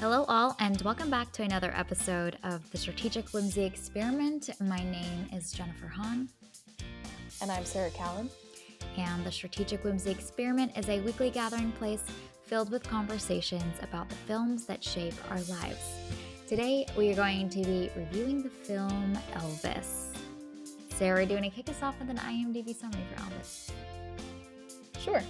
Hello, all, and welcome back to another episode of the Strategic Whimsy Experiment. My name is Jennifer Hahn. And I'm Sarah Callan. And the Strategic Whimsy Experiment is a weekly gathering place filled with conversations about the films that shape our lives. Today, we are going to be reviewing the film Elvis. Sarah, do you want to kick us off with an IMDb summary for Elvis? Sure.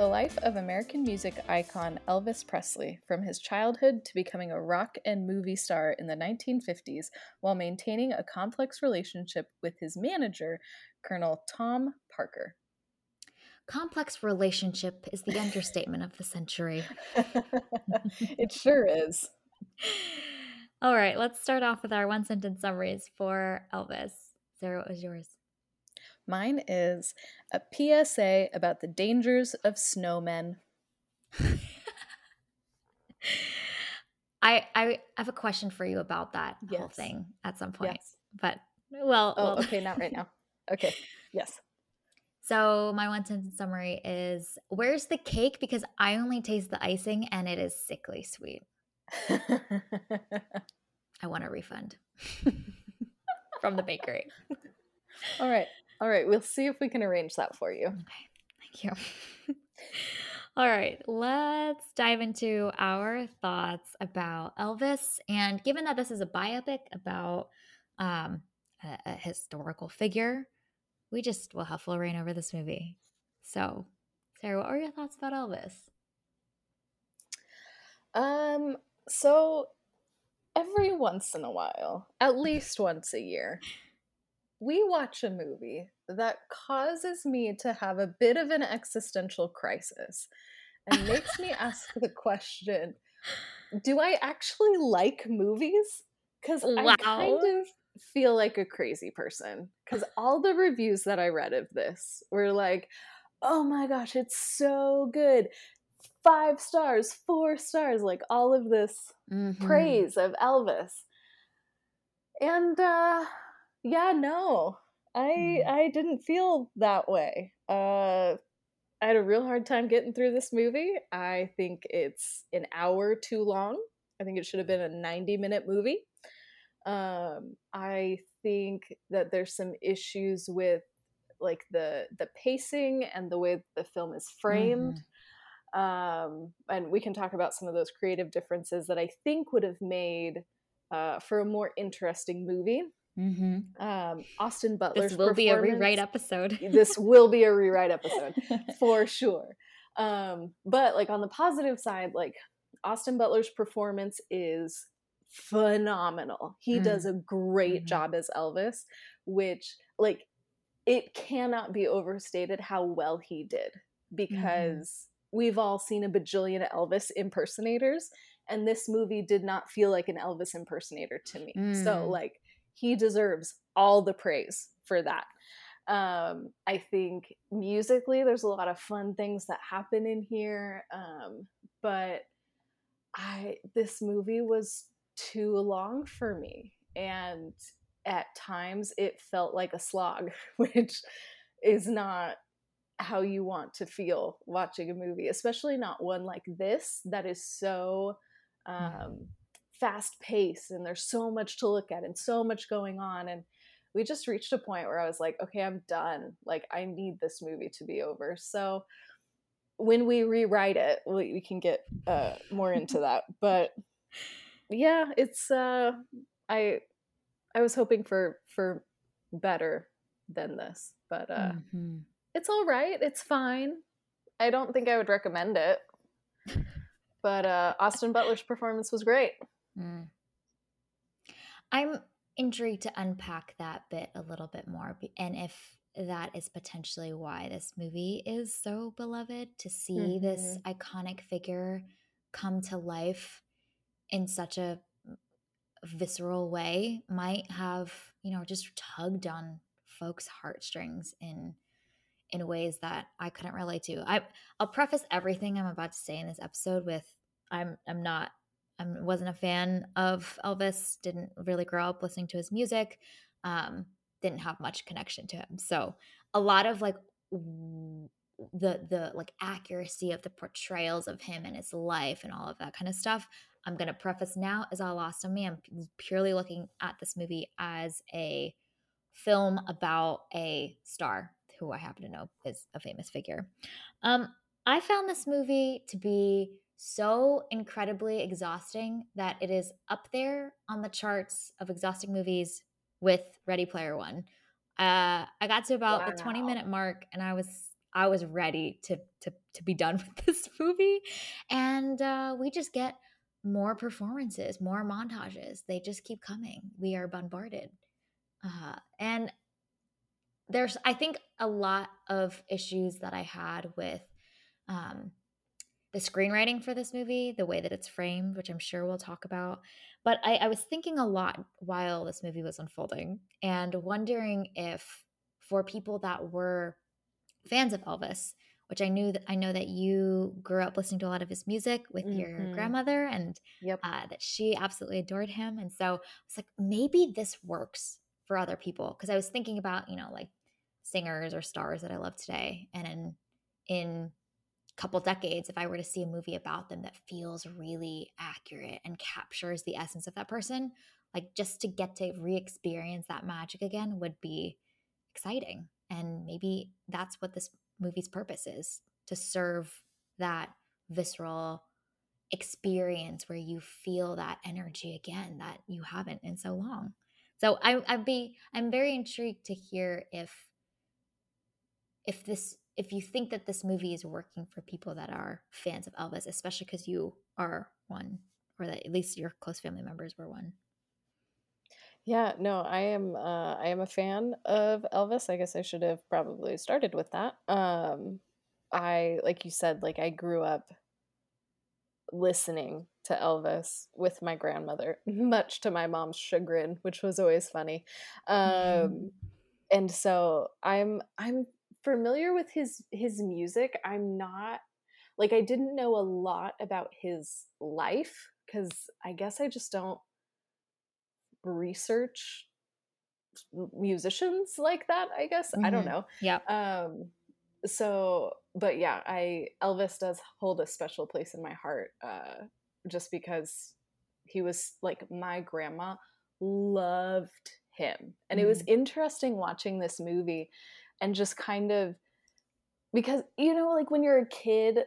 The life of American music icon Elvis Presley, from his childhood to becoming a rock and movie star in the 1950s, while maintaining a complex relationship with his manager, Colonel Tom Parker. Complex relationship is the understatement of the century. it sure is. All right, let's start off with our one sentence summaries for Elvis. Sarah, what was yours? Mine is a PSA about the dangers of snowmen. I I have a question for you about that yes. whole thing at some point. Yes. But well, oh, well. okay, not right now. Okay. Yes. So my one sentence summary is where's the cake? Because I only taste the icing and it is sickly sweet. I want a refund from the bakery. All right. All right, we'll see if we can arrange that for you. Okay, thank you. All right, let's dive into our thoughts about Elvis. And given that this is a biopic about um, a, a historical figure, we just will have full reign over this movie. So, Sarah, what are your thoughts about Elvis? Um, so every once in a while, at least once a year, we watch a movie that causes me to have a bit of an existential crisis and makes me ask the question do I actually like movies? Because wow. I kind of feel like a crazy person. Because all the reviews that I read of this were like, oh my gosh, it's so good. Five stars, four stars, like all of this mm-hmm. praise of Elvis. And uh yeah, no, I mm. I didn't feel that way. Uh, I had a real hard time getting through this movie. I think it's an hour too long. I think it should have been a 90 minute movie. Um, I think that there's some issues with like the the pacing and the way the film is framed. Mm-hmm. Um, and we can talk about some of those creative differences that I think would have made uh, for a more interesting movie. Mm-hmm. Um, Austin Butler's this will be a rewrite episode. this will be a rewrite episode for sure. Um, but like on the positive side, like Austin Butler's performance is phenomenal. He mm. does a great mm-hmm. job as Elvis, which like it cannot be overstated how well he did mm-hmm. because mm-hmm. we've all seen a bajillion Elvis impersonators and this movie did not feel like an Elvis impersonator to me. Mm. So like he deserves all the praise for that. Um, I think musically, there's a lot of fun things that happen in here, um, but I this movie was too long for me, and at times it felt like a slog, which is not how you want to feel watching a movie, especially not one like this that is so um, fast pace and there's so much to look at and so much going on and we just reached a point where I was like, okay, I'm done. Like, I need this movie to be over. So, when we rewrite it, we, we can get uh, more into that. But yeah, it's uh, I I was hoping for for better than this, but uh, mm-hmm. it's all right. It's fine. I don't think I would recommend it. But uh, Austin Butler's performance was great. Mm. I'm intrigued to unpack that bit a little bit more and if that is potentially why this movie is so beloved to see mm-hmm. this iconic figure come to life in such a visceral way might have you know just tugged on folks heartstrings in in ways that I couldn't relate to. I I'll preface everything I'm about to say in this episode with I'm I'm not I wasn't a fan of Elvis, didn't really grow up listening to his music, um, didn't have much connection to him. So a lot of like the the like accuracy of the portrayals of him and his life and all of that kind of stuff I'm to preface now is all lost on me. I'm purely looking at this movie as a film about a star who I happen to know is a famous figure. Um, I found this movie to be so incredibly exhausting that it is up there on the charts of exhausting movies with Ready Player One. Uh, I got to about wow. the 20 minute mark and I was I was ready to to to be done with this movie, and uh, we just get more performances, more montages. They just keep coming. We are bombarded, uh, and there's I think a lot of issues that I had with um, the screenwriting for this movie, the way that it's framed, which I'm sure we'll talk about. But I, I was thinking a lot while this movie was unfolding and wondering if for people that were fans of Elvis, which I knew that I know that you grew up listening to a lot of his music with mm-hmm. your grandmother, and yep. uh, that she absolutely adored him. And so I was like, maybe this works for other people because I was thinking about you know like singers or stars that I love today, and in in couple decades, if I were to see a movie about them that feels really accurate and captures the essence of that person, like just to get to re-experience that magic again would be exciting. And maybe that's what this movie's purpose is to serve that visceral experience where you feel that energy again that you haven't in so long. So I, I'd be I'm very intrigued to hear if if this if you think that this movie is working for people that are fans of Elvis, especially because you are one, or that at least your close family members were one. Yeah, no, I am uh I am a fan of Elvis. I guess I should have probably started with that. Um I like you said like I grew up listening to Elvis with my grandmother, much to my mom's chagrin, which was always funny. Um mm-hmm. and so I'm I'm familiar with his his music. I'm not like I didn't know a lot about his life cuz I guess I just don't research musicians like that i guess mm-hmm. i don't mm-hmm. know yeah um so but yeah i elvis does hold a special place in my heart uh just because he was like my grandma loved him and mm. it was mm-hmm. interesting watching this movie and just kind of because you know like when you're a kid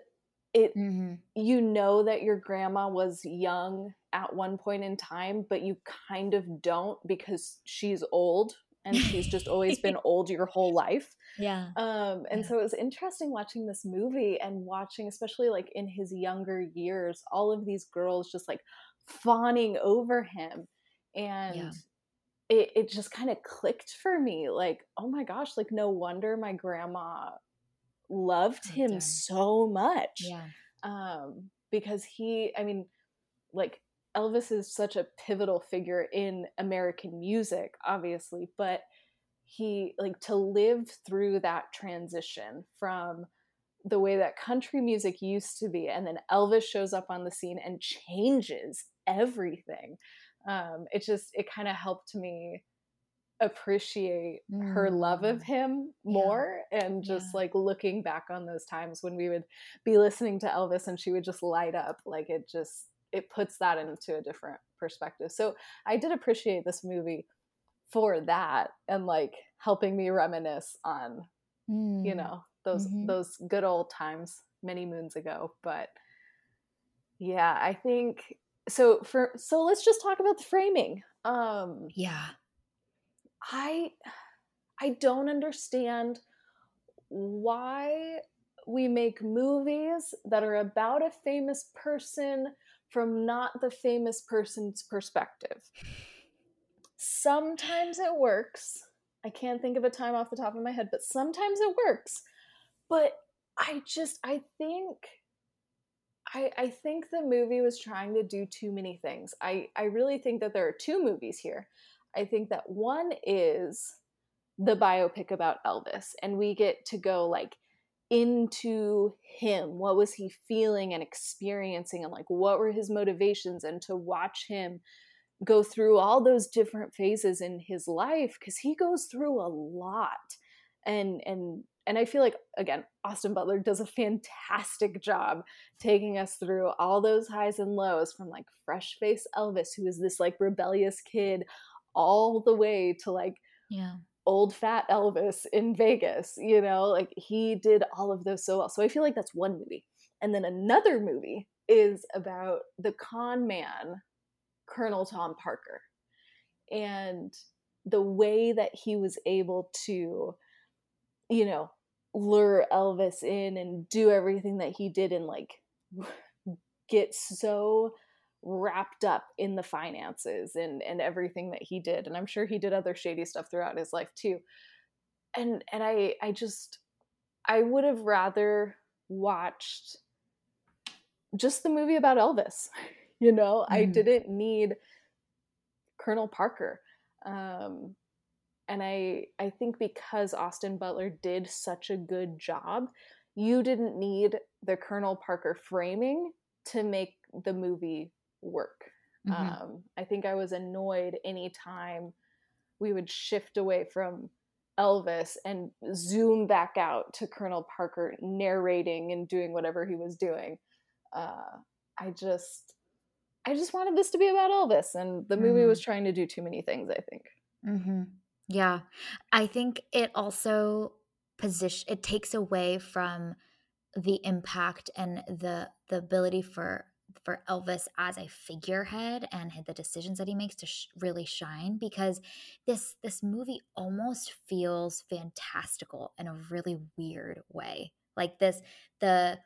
it mm-hmm. you know that your grandma was young at one point in time but you kind of don't because she's old and she's just always been old your whole life yeah um and yeah. so it was interesting watching this movie and watching especially like in his younger years all of these girls just like fawning over him and yeah. It, it just kind of clicked for me like oh my gosh like no wonder my grandma loved him so much. Yeah. Um, because he, I mean, like Elvis is such a pivotal figure in American music, obviously, but he, like, to live through that transition from the way that country music used to be, and then Elvis shows up on the scene and changes everything. Um, it just, it kind of helped me appreciate mm. her love of mm. him more yeah. and just yeah. like looking back on those times when we would be listening to Elvis and she would just light up like it just it puts that into a different perspective. So I did appreciate this movie for that and like helping me reminisce on mm. you know those mm-hmm. those good old times many moons ago but yeah i think so for so let's just talk about the framing um yeah I I don't understand why we make movies that are about a famous person from not the famous person's perspective. Sometimes it works. I can't think of a time off the top of my head, but sometimes it works. But I just I think I, I think the movie was trying to do too many things. I, I really think that there are two movies here. I think that one is the biopic about Elvis, and we get to go like into him. What was he feeling and experiencing, and like what were his motivations, and to watch him go through all those different phases in his life because he goes through a lot. and and and I feel like again Austin Butler does a fantastic job taking us through all those highs and lows from like fresh face Elvis who is this like rebellious kid all the way to like yeah. old fat Elvis in Vegas you know? Like he did all of those so well. So I feel like that's one movie. And then another movie is about the con man Colonel Tom Parker. And the way that he was able to you know, lure Elvis in and do everything that he did and like get so wrapped up in the finances and and everything that he did and I'm sure he did other shady stuff throughout his life too. And and I I just I would have rather watched just the movie about Elvis. You know, mm. I didn't need Colonel Parker. Um and i i think because austin butler did such a good job you didn't need the colonel parker framing to make the movie work mm-hmm. um, i think i was annoyed anytime we would shift away from elvis and zoom back out to colonel parker narrating and doing whatever he was doing uh, i just i just wanted this to be about elvis and the movie mm-hmm. was trying to do too many things i think mm-hmm. Yeah. I think it also position it takes away from the impact and the the ability for for Elvis as a figurehead and the decisions that he makes to sh- really shine because this this movie almost feels fantastical in a really weird way. Like this the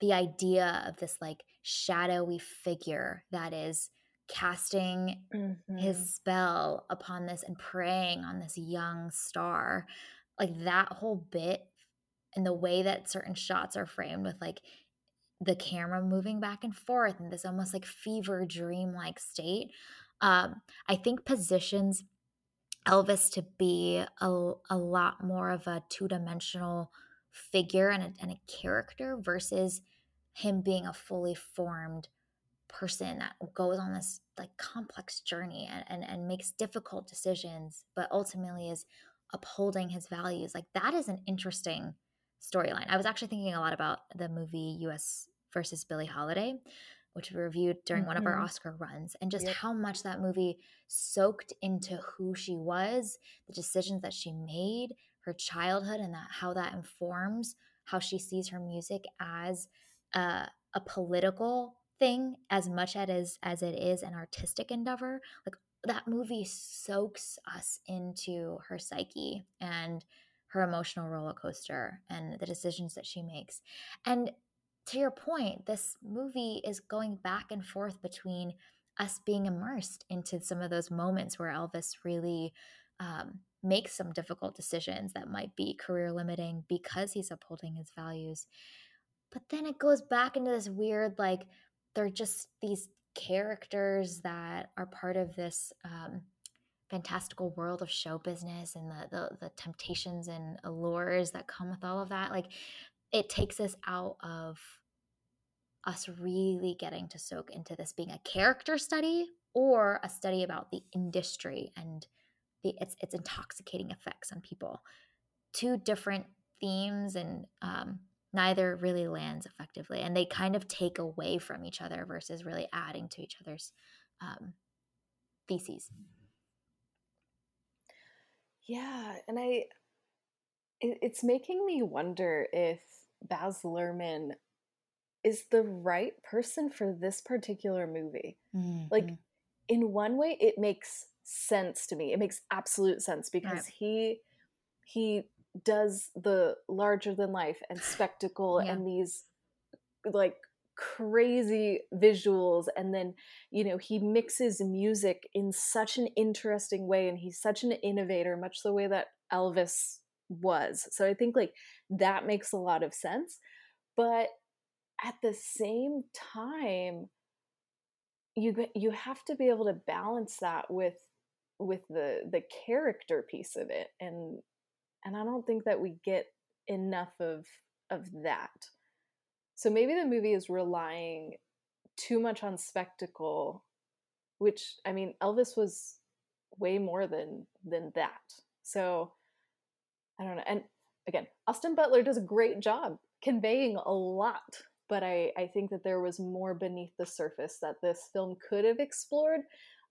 the idea of this like shadowy figure that is casting mm-hmm. his spell upon this and preying on this young star like that whole bit and the way that certain shots are framed with like the camera moving back and forth in this almost like fever dream like state um i think positions elvis to be a, a lot more of a two-dimensional figure and a, and a character versus him being a fully formed person that goes on this like complex journey and, and, and makes difficult decisions, but ultimately is upholding his values. Like that is an interesting storyline. I was actually thinking a lot about the movie US versus Billie Holiday, which we reviewed during mm-hmm. one of our mm-hmm. Oscar runs, and just yep. how much that movie soaked into who she was, the decisions that she made, her childhood, and that how that informs how she sees her music as a, a political thing as much as as it is an artistic endeavor like that movie soaks us into her psyche and her emotional roller coaster and the decisions that she makes. And to your point this movie is going back and forth between us being immersed into some of those moments where elvis really um, makes some difficult decisions that might be career limiting because he's upholding his values. But then it goes back into this weird like they're just these characters that are part of this um, fantastical world of show business and the, the, the temptations and allures that come with all of that. Like it takes us out of us really getting to soak into this being a character study or a study about the industry and the its its intoxicating effects on people. Two different themes and um, neither really lands effectively and they kind of take away from each other versus really adding to each other's um, theses. Yeah and i it, it's making me wonder if baz luhrmann is the right person for this particular movie. Mm-hmm. like in one way it makes sense to me. It makes absolute sense because he he does the larger than life and spectacle yeah. and these like crazy visuals and then you know he mixes music in such an interesting way and he's such an innovator much the way that Elvis was so i think like that makes a lot of sense but at the same time you you have to be able to balance that with with the the character piece of it and and i don't think that we get enough of of that so maybe the movie is relying too much on spectacle which i mean elvis was way more than than that so i don't know and again, Austin Butler does a great job conveying a lot, but I, I think that there was more beneath the surface that this film could have explored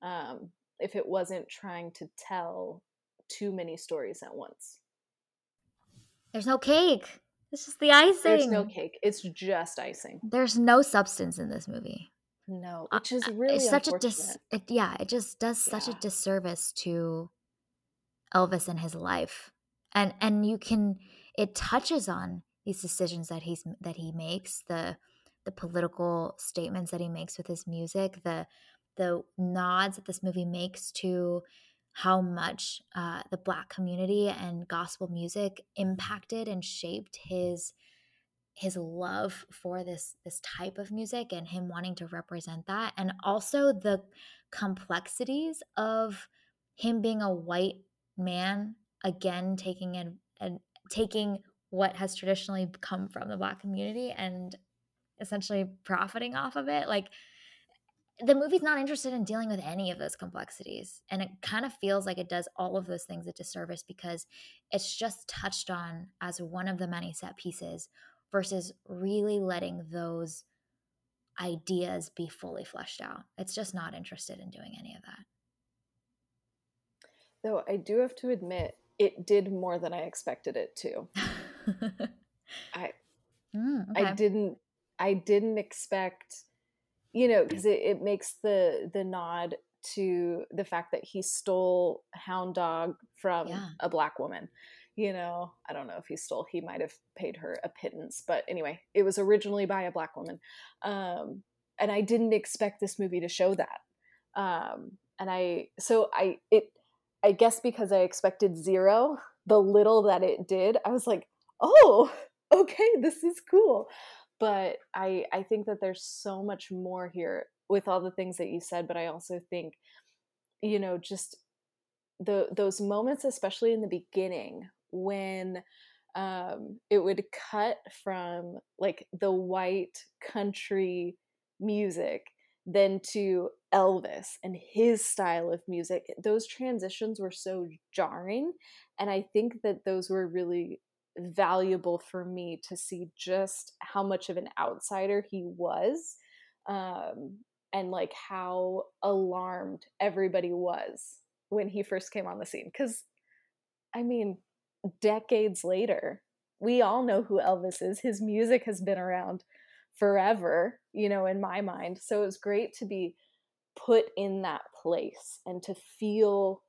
um, if it wasn't trying to tell too many stories at once. There's no cake. It's just the icing. There's no cake. It's just icing. There's no substance in this movie. No, uh, which is uh, really it's such a dis. It, yeah, it just does yeah. such a disservice to Elvis and his life, and and you can it touches on these decisions that he's that he makes the the political statements that he makes with his music the the nods that this movie makes to how much uh, the black community and gospel music impacted and shaped his his love for this this type of music and him wanting to represent that. And also the complexities of him being a white man again taking and taking what has traditionally come from the black community and essentially profiting off of it like the movie's not interested in dealing with any of those complexities and it kind of feels like it does all of those things a disservice because it's just touched on as one of the many set pieces versus really letting those ideas be fully fleshed out. It's just not interested in doing any of that. Though i do have to admit it did more than i expected it to. I mm, okay. i didn't i didn't expect you know because it, it makes the the nod to the fact that he stole hound dog from yeah. a black woman you know i don't know if he stole he might have paid her a pittance but anyway it was originally by a black woman um, and i didn't expect this movie to show that um, and i so i it i guess because i expected zero the little that it did i was like oh okay this is cool but i i think that there's so much more here with all the things that you said but i also think you know just the those moments especially in the beginning when um it would cut from like the white country music then to Elvis and his style of music those transitions were so jarring and i think that those were really valuable for me to see just how much of an outsider he was um, and like how alarmed everybody was when he first came on the scene. Because i mean decades later we all know who elvis is. His music has been around forever you know in my mind. So it was great to be put in that place and to feel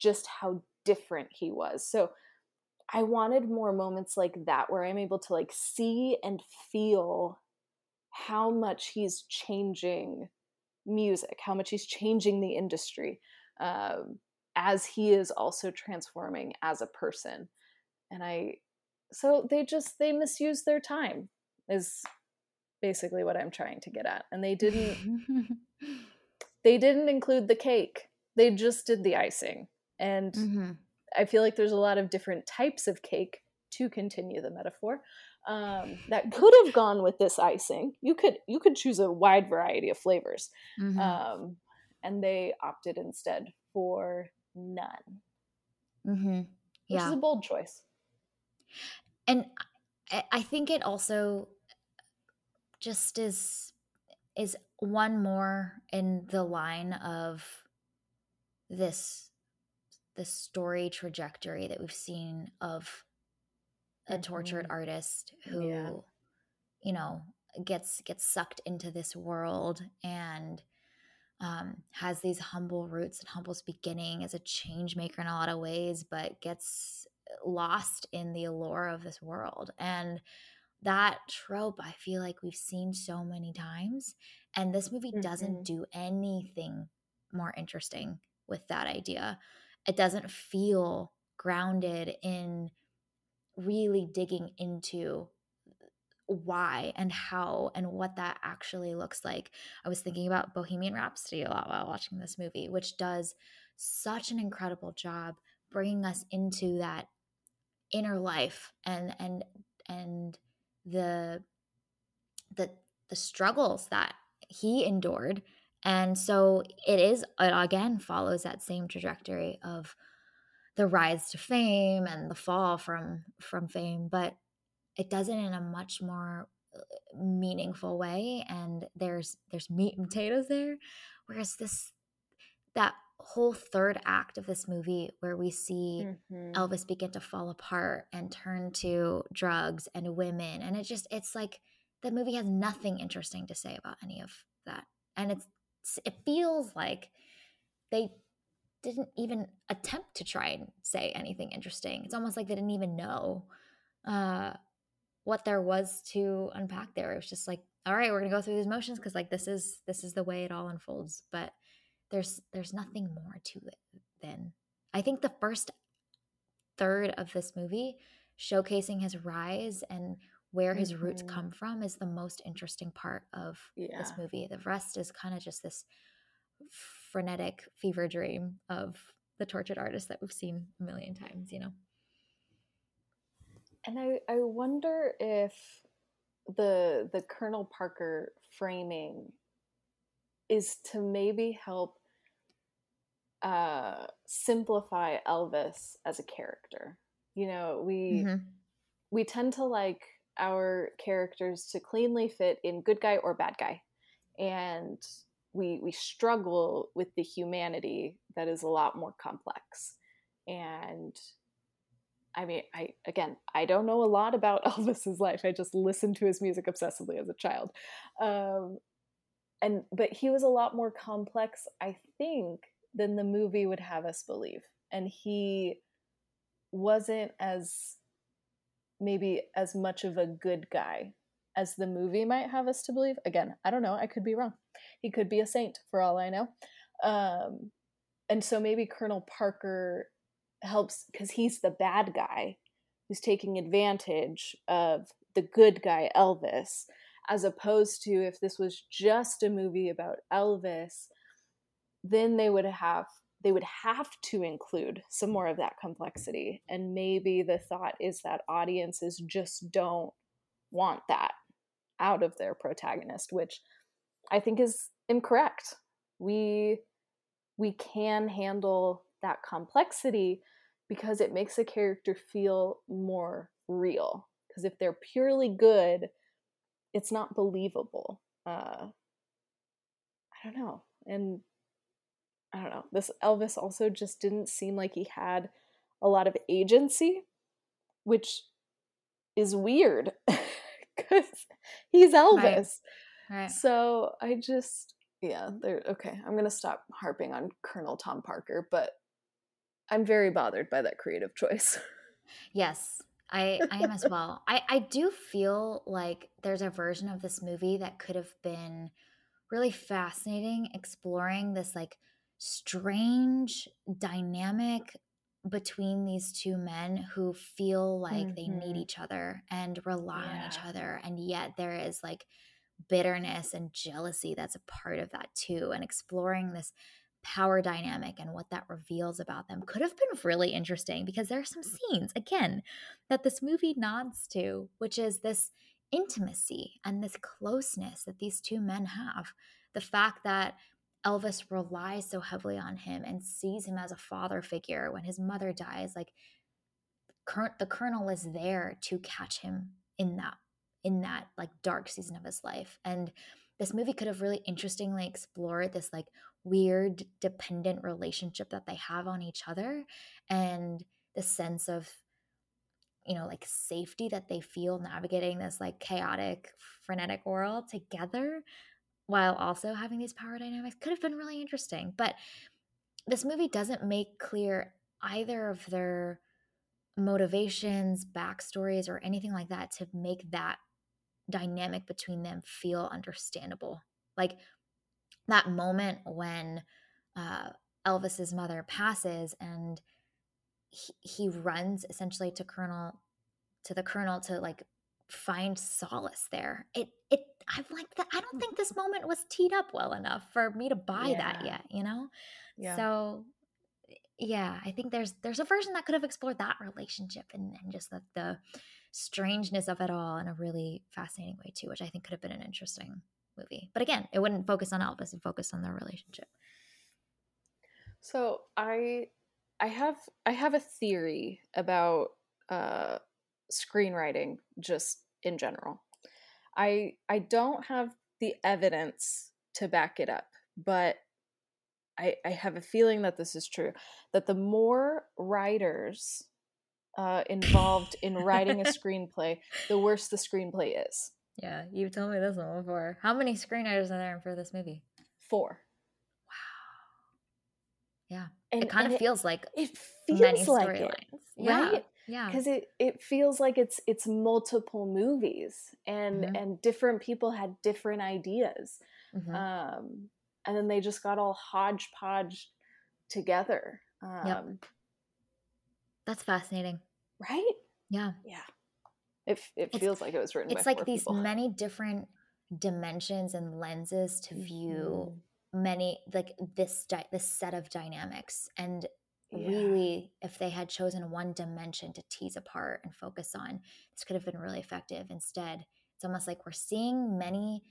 just how different he was. So I wanted more moments like that where I'm able to like see and feel how much he's changing music, how much he's changing the industry um, as he is also transforming as a person. And I, so they just, they misuse their time, is basically what I'm trying to get at. And they didn't, they didn't include the cake, they just did the icing. And mm-hmm. I feel like there's a lot of different types of cake to continue the metaphor um, that could have gone with this icing. You could you could choose a wide variety of flavors, mm-hmm. um, and they opted instead for none, mm-hmm. yeah. which is a bold choice. And I think it also just is is one more in the line of this the story trajectory that we've seen of a tortured mm-hmm. artist who yeah. you know gets gets sucked into this world and um, has these humble roots and humble beginning as a change maker in a lot of ways but gets lost in the allure of this world and that trope i feel like we've seen so many times and this movie mm-hmm. doesn't do anything more interesting with that idea it doesn't feel grounded in really digging into why and how and what that actually looks like. I was thinking about Bohemian Rhapsody a lot while watching this movie, which does such an incredible job bringing us into that inner life and and and the the the struggles that he endured and so it is, it again follows that same trajectory of the rise to fame and the fall from from fame, but it does it in a much more uh, meaningful way and there's there's meat and potatoes there whereas this that whole third act of this movie where we see mm-hmm. Elvis begin to fall apart and turn to drugs and women and it just it's like the movie has nothing interesting to say about any of that and it's it feels like they didn't even attempt to try and say anything interesting. It's almost like they didn't even know uh, what there was to unpack there. It was just like all right we're gonna go through these motions because like this is this is the way it all unfolds. But there's there's nothing more to it than i think the first third of this movie showcasing his rise and where his mm-hmm. roots come from is the most interesting part of yeah. this movie the rest is kind of just this frenetic fever dream of the tortured artist that we've seen a million times you know and i i wonder if the the colonel parker framing is to maybe help uh, simplify Elvis as a character. You know, we mm-hmm. we tend to like our characters to cleanly fit in good guy or bad guy, and we we struggle with the humanity that is a lot more complex. And I mean, I again, I don't know a lot about Elvis's life. I just listened to his music obsessively as a child, um, and but he was a lot more complex, I think, than the movie would have us believe. And he wasn't as maybe as much of a good guy as the movie might have us to believe. Again, I don't know. I could be wrong. He could be a saint for all I know. Um, and so maybe Colonel Parker helps because he's the bad guy who's taking advantage of the good guy Elvis, as opposed to if this was just a movie about Elvis then they would have they would have to include some more of that complexity. And maybe the thought is that audiences just don't want that out of their protagonist which i think is incorrect. We we can handle that complexity because it makes a character feel more real. Because if they're purely good it's not believable. Uh i don't know. And I don't know. This Elvis also just didn't seem like he had a lot of agency, which is weird because he's Elvis. Right. Right. So I just, yeah, there. Okay, I'm gonna stop harping on Colonel Tom Parker, but I'm very bothered by that creative choice. Yes, I, I am as well. I, I do feel like there's a version of this movie that could have been really fascinating, exploring this like strange dynamic between these two men who feel like mm-hmm. they need mm-hmm. each other and rely yeah. on each other and yet there is like bitterness and jealousy that's a part of that too and exploring this power dynamic and what that reveals about them could have been really interesting because there are some scenes again that this movie nods to which is this intimacy and this closeness that these two men have the fact that Elvis relies so heavily on him and sees him as a father figure when his mother dies like the colonel is there to catch him in that in that like dark season of his life. And this movie could have really interestingly explored this like weird dependent relationship that they have on each other and the sense of you know like safety that they feel navigating this like chaotic frenetic world together while also having these power dynamics could have been really interesting. But this movie doesn't make clear either of their motivations, backstories, or anything like that to make that dynamic between them feel understandable. Like that moment when uh, Elvis's mother passes and he, he runs essentially to Colonel to the Colonel to like find solace there. It it I'm like that. I don't think this moment was teed up well enough for me to buy yeah. that yet. You know. Yeah. So yeah, I think there's there's a version that could have explored that relationship and, and just the, the strangeness of it all in a really fascinating way too, which I think could have been an interesting movie. But again, it wouldn't focus on Elvis; it focused on their relationship. So I I have I have a theory about uh, screenwriting just in general. I I don't have the evidence to back it up, but I, I have a feeling that this is true. That the more writers uh, involved in writing a screenplay, the worse the screenplay is. Yeah, you've told me this one before. How many screenwriters are there for this movie? Four. Wow. Yeah. And, it kind of feels like it feels many like storylines. Right? Yeah. Because it, it feels like it's it's multiple movies and mm-hmm. and different people had different ideas. Mm-hmm. Um and then they just got all hodgepodge together. Um yep. That's fascinating. Right? Yeah. Yeah. It, it it's, feels like it was written it's like these people. many different dimensions and lenses to view mm-hmm many like this di- this set of dynamics and yeah. really if they had chosen one dimension to tease apart and focus on this could have been really effective instead it's almost like we're seeing many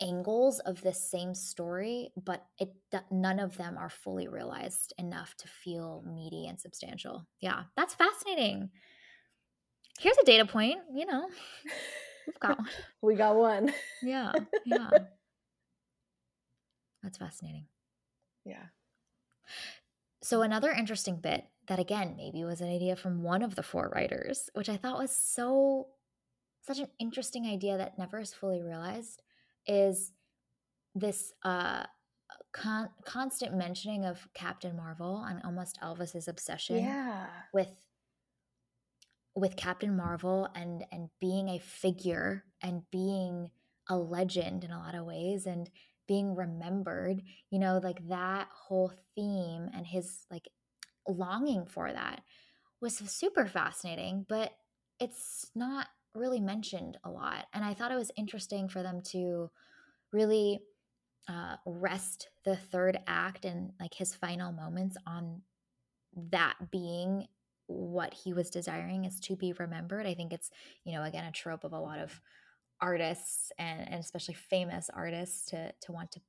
angles of this same story but it none of them are fully realized enough to feel meaty and substantial yeah that's fascinating here's a data point you know we've got one we got one yeah yeah that's fascinating. Yeah. So, another interesting bit that, again, maybe was an idea from one of the four writers, which I thought was so, such an interesting idea that never is fully realized, is this uh, con- constant mentioning of Captain Marvel and almost Elvis's obsession yeah. with with Captain Marvel and and being a figure and being a legend in a lot of ways and being remembered you know like that whole theme and his like longing for that was super fascinating but it's not really mentioned a lot and i thought it was interesting for them to really uh, rest the third act and like his final moments on that being what he was desiring is to be remembered. I think it's you know again a trope of a lot of artists and, and especially famous artists to to want to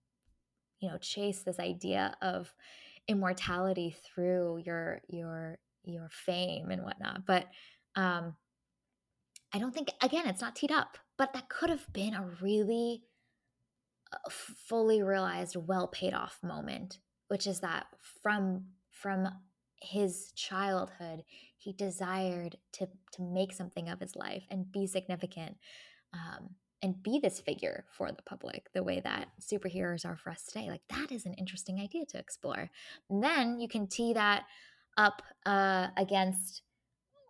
you know chase this idea of immortality through your your your fame and whatnot. But um i don't think again it's not teed up but that could have been a really uh, fully realized well paid off moment which is that from from his childhood he desired to to make something of his life and be significant um, and be this figure for the public the way that superheroes are for us today. Like that is an interesting idea to explore. And then you can tee that up uh, against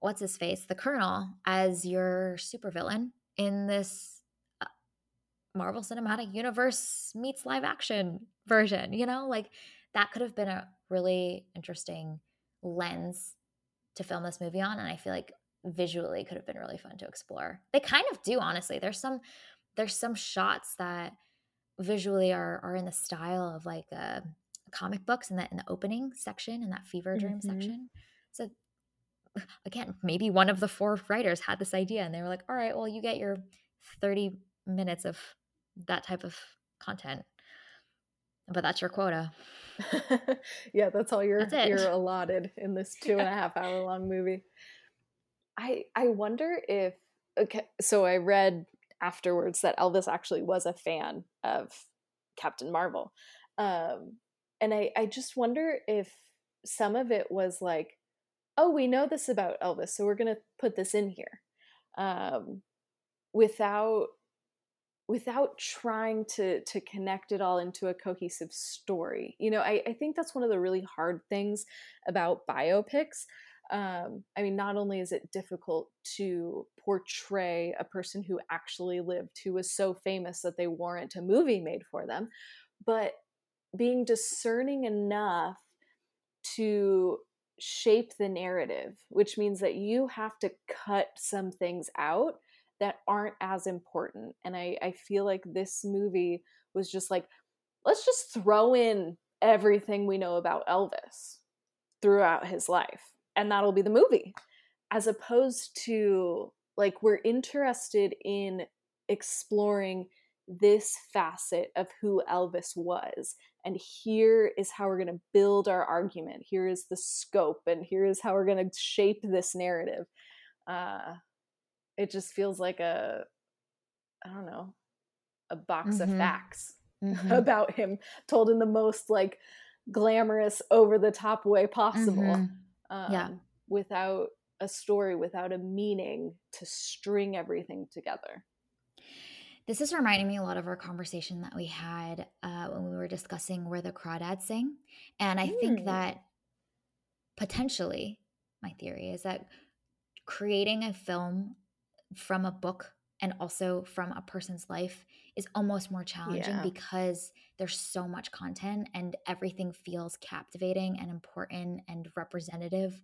what's his face, the Colonel, as your supervillain in this uh, Marvel Cinematic Universe meets live action version. You know, like that could have been a really interesting lens to film this movie on. And I feel like visually could have been really fun to explore. They kind of do, honestly. There's some there's some shots that visually are are in the style of like uh, comic books in that in the opening section in that fever dream mm-hmm. section. So again, maybe one of the four writers had this idea and they were like, "All right, well, you get your 30 minutes of that type of content." But that's your quota. yeah, that's all you're that's you're allotted in this two and a half hour long movie. I I wonder if okay, so I read afterwards that Elvis actually was a fan of Captain Marvel. Um, and I, I just wonder if some of it was like, oh, we know this about Elvis, so we're going to put this in here um, without without trying to to connect it all into a cohesive story. You know, I, I think that's one of the really hard things about biopics um, I mean, not only is it difficult to portray a person who actually lived, who was so famous that they warrant a movie made for them, but being discerning enough to shape the narrative, which means that you have to cut some things out that aren't as important. And I, I feel like this movie was just like, let's just throw in everything we know about Elvis throughout his life and that'll be the movie as opposed to like we're interested in exploring this facet of who Elvis was. And here is how we're going to build our argument. Here is the scope, and here is how we're going to shape this narrative. Uh, it just feels like a, I don't know, a box mm-hmm. of facts mm-hmm. about him told in the most like glamorous, over the top way possible. Mm-hmm. Um, yeah. Without a story, without a meaning to string everything together. This is reminding me a lot of our conversation that we had uh, when we were discussing where the crawdads sing. And I mm. think that potentially, my theory is that creating a film from a book and also from a person's life is almost more challenging yeah. because there's so much content and everything feels captivating and important and representative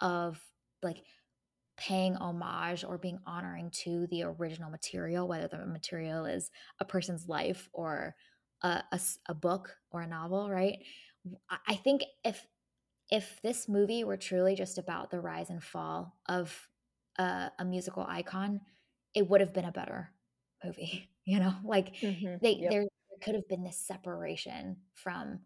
of like paying homage or being honoring to the original material, whether the material is a person's life or a, a, a book or a novel, right? I think if if this movie were truly just about the rise and fall of a, a musical icon, it would have been a better movie. You know, like mm-hmm. they yep. there could have been this separation from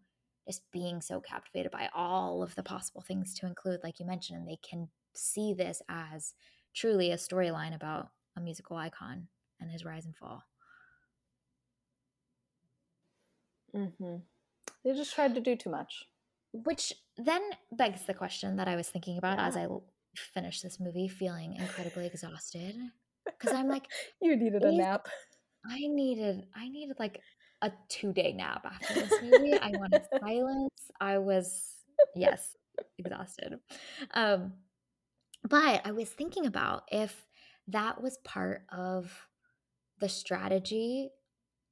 just being so captivated by all of the possible things to include, like you mentioned, and they can see this as truly a storyline about a musical icon and his rise and fall. Mm-hmm. They just tried to do too much. Which then begs the question that I was thinking about yeah. as I finished this movie, feeling incredibly exhausted. Because I'm like, you needed a nap. I needed, I needed like a two day nap after this movie. I wanted silence. I was, yes, exhausted. Um, but I was thinking about if that was part of the strategy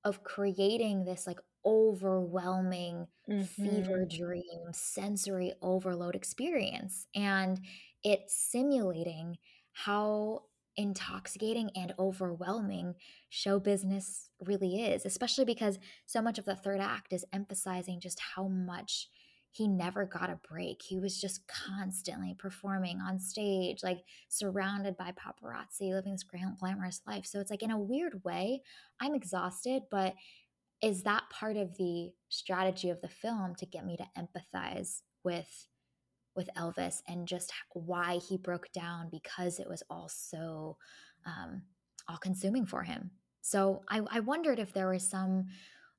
of creating this like overwhelming mm-hmm. fever dream sensory overload experience and it simulating how intoxicating and overwhelming show business really is especially because so much of the third act is emphasizing just how much he never got a break. He was just constantly performing on stage, like surrounded by paparazzi, living this glamorous life. So it's like, in a weird way, I'm exhausted, but is that part of the strategy of the film to get me to empathize with with Elvis and just why he broke down because it was all so um, all consuming for him. So I, I wondered if there was some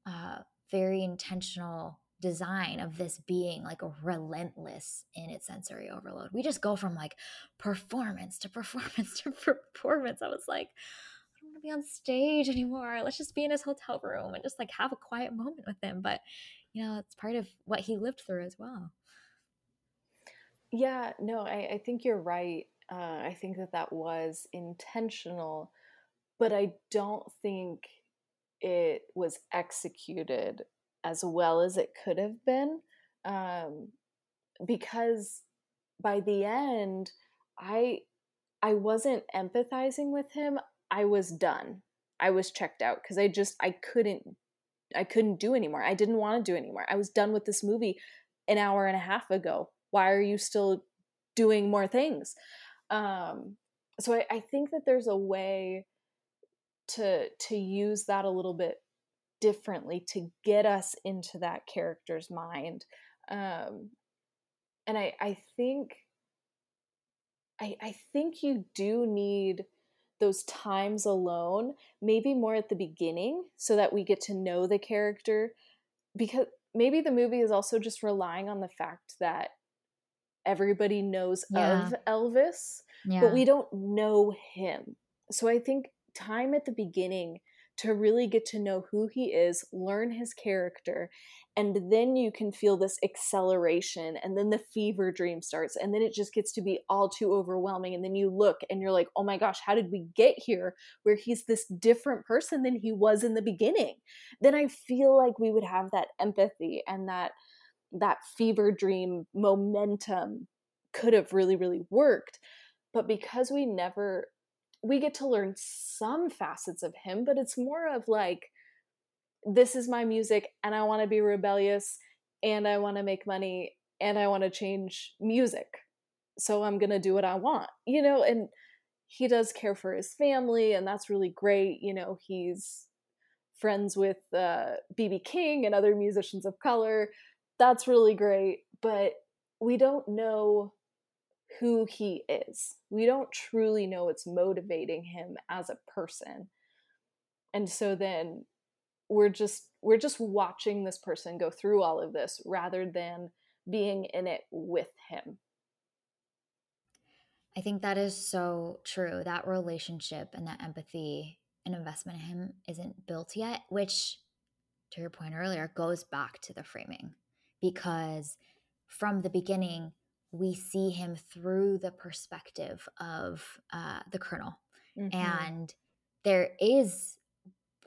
uh, very intentional design of this being like relentless in its sensory overload. We just go from like performance to performance to performance. I was like, I don't want to be on stage anymore. Let's just be in his hotel room and just like have a quiet moment with him. But you know, it's part of what he lived through as well. Yeah, no, I, I think you're right. Uh, I think that that was intentional, but I don't think it was executed as well as it could have been um, because by the end i i wasn't empathizing with him i was done i was checked out because i just i couldn't i couldn't do anymore i didn't want to do anymore i was done with this movie an hour and a half ago why are you still doing more things um, so I, I think that there's a way to to use that a little bit differently to get us into that character's mind. Um, and I, I think I, I think you do need those times alone, maybe more at the beginning, so that we get to know the character. Because maybe the movie is also just relying on the fact that everybody knows yeah. of Elvis, yeah. but we don't know him. So I think time at the beginning to really get to know who he is, learn his character, and then you can feel this acceleration and then the fever dream starts and then it just gets to be all too overwhelming and then you look and you're like, "Oh my gosh, how did we get here where he's this different person than he was in the beginning?" Then I feel like we would have that empathy and that that fever dream momentum could have really really worked. But because we never we get to learn some facets of him, but it's more of like, this is my music and I want to be rebellious and I want to make money and I want to change music. So I'm going to do what I want, you know, and he does care for his family and that's really great. You know, he's friends with B.B. uh, king and other musicians of color that's really great but we don't know who he is. We don't truly know what's motivating him as a person. And so then we're just we're just watching this person go through all of this rather than being in it with him. I think that is so true. That relationship and that empathy and investment in him isn't built yet, which, to your point earlier, goes back to the framing because from the beginning, we see him through the perspective of uh, the colonel. Mm-hmm. And there is,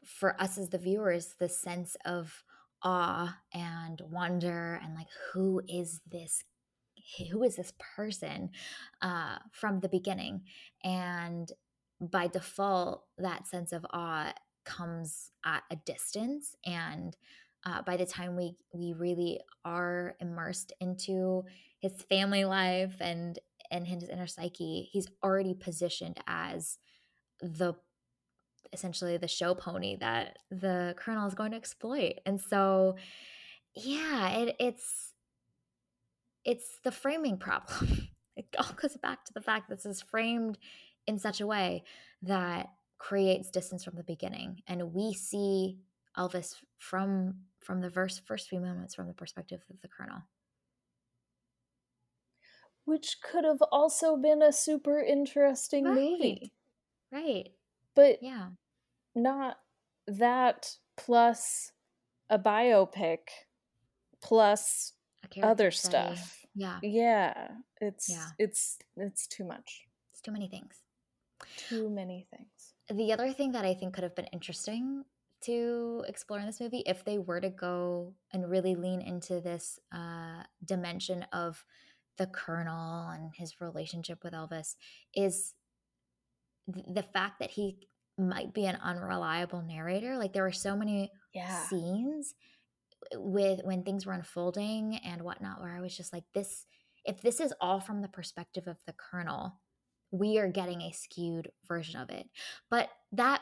for us as the viewers, the sense of awe and wonder and like, who is this who is this person uh, from the beginning and by default that sense of awe comes at a distance and uh, by the time we we really are immersed into his family life and and his inner psyche he's already positioned as the essentially the show pony that the colonel is going to exploit and so yeah it, it's it's the framing problem. it all goes back to the fact that this is framed in such a way that creates distance from the beginning. And we see Elvis from from the verse first few moments from the perspective of the colonel. Which could have also been a super interesting right. movie. Right. But yeah. Not that plus a biopic plus other study. stuff. Yeah. Yeah. It's yeah. it's it's too much. It's too many things. Too many things. The other thing that I think could have been interesting to explore in this movie if they were to go and really lean into this uh, dimension of the colonel and his relationship with Elvis is th- the fact that he might be an unreliable narrator. Like there were so many yeah. scenes with when things were unfolding and whatnot, where I was just like, this, if this is all from the perspective of the colonel, we are getting a skewed version of it. But that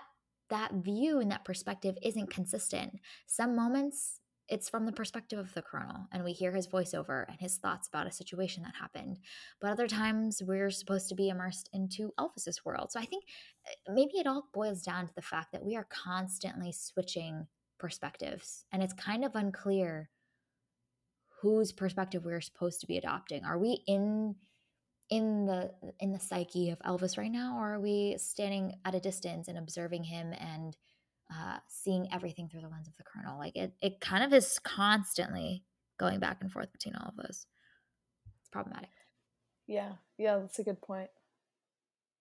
that view and that perspective isn't consistent. Some moments it's from the perspective of the colonel and we hear his voiceover and his thoughts about a situation that happened. But other times we're supposed to be immersed into elvis's world. So i think eh, maybe it all boils down to the fact that we are constantly switching perspectives and it's kind of unclear whose perspective we're supposed to be adopting. Are we in in the in the psyche of elvis right now or are we standing at a distance and observing him and uh, seeing everything through the lens of the colonel like it it kind of is constantly going back and forth between all of those. It's problematic. Yeah yeah that's a good point.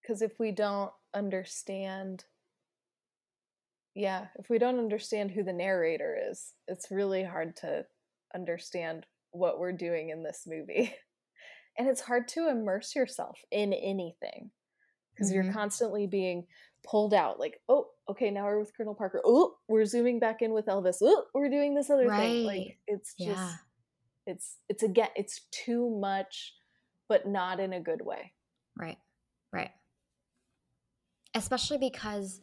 Because if we don't understand yeah, if we don't understand who the narrator is, it's really hard to understand what we're doing in this movie. And it's hard to immerse yourself in anything because mm-hmm. you're constantly being pulled out like, oh, okay, now we're with Colonel Parker. Oh, we're zooming back in with Elvis. Oh, we're doing this other right. thing. Like it's just yeah. it's it's again it's too much but not in a good way. Right. Right. Especially because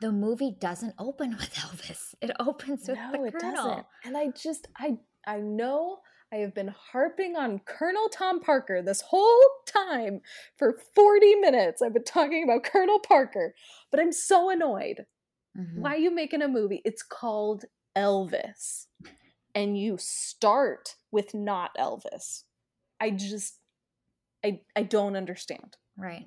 the movie doesn't open with Elvis. It opens with no, the it Colonel. Doesn't. And I just I I know I have been harping on Colonel Tom Parker this whole time for 40 minutes. I've been talking about Colonel Parker, but I'm so annoyed. Mm-hmm. Why are you making a movie? It's called Elvis. And you start with not Elvis. I just I I don't understand. Right.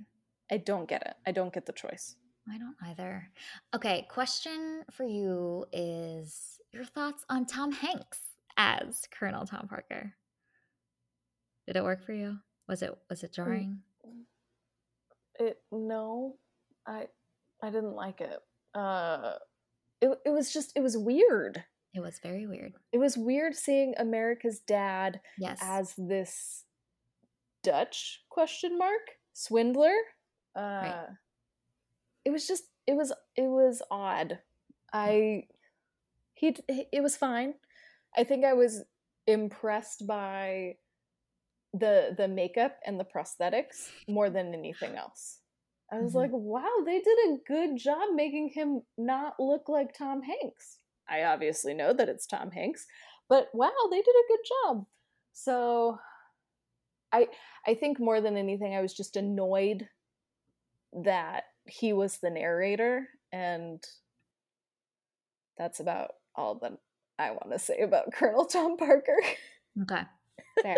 I don't get it. I don't get the choice. I don't either. Okay, question for you is your thoughts on Tom Hanks as Colonel Tom Parker. Did it work for you? Was it was it mm, jarring? It no. I I didn't like it. Uh it it was just it was weird. It was very weird. It was weird seeing America's dad yes. as this Dutch question mark swindler. Uh right it was just it was it was odd. I he it was fine. I think I was impressed by the the makeup and the prosthetics more than anything else. I was mm-hmm. like, wow, they did a good job making him not look like Tom Hanks. I obviously know that it's Tom Hanks, but wow, they did a good job. So I I think more than anything I was just annoyed that he was the narrator and that's about all that I want to say about Colonel Tom Parker. Okay. Fair.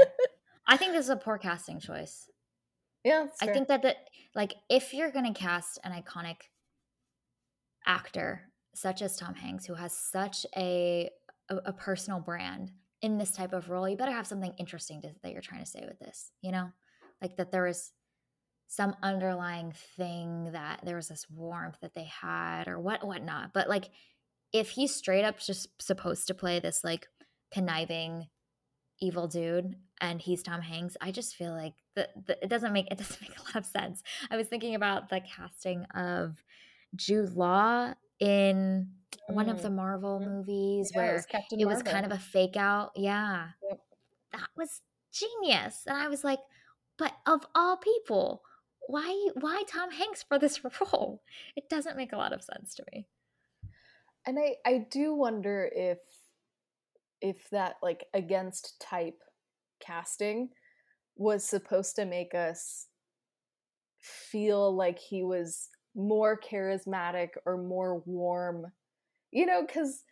I think this is a poor casting choice. Yeah, I think that that like if you're gonna cast an iconic actor such as Tom Hanks, who has such a a, a personal brand in this type of role, you better have something interesting to, that you're trying to say with this. You know, like that there was some underlying thing that there was this warmth that they had or what whatnot. But like if he's straight up just supposed to play this like conniving evil dude and he's Tom Hanks, I just feel like the, the, it doesn't make it doesn't make a lot of sense. I was thinking about the casting of Jude Law in mm. one of the mm. Marvel movies yeah, where it was, it was kind of a fake out. Yeah. Yep. That was genius. And I was like, but of all people, why why Tom Hanks for this role? It doesn't make a lot of sense to me. And I I do wonder if if that like against type casting was supposed to make us feel like he was more charismatic or more warm you know because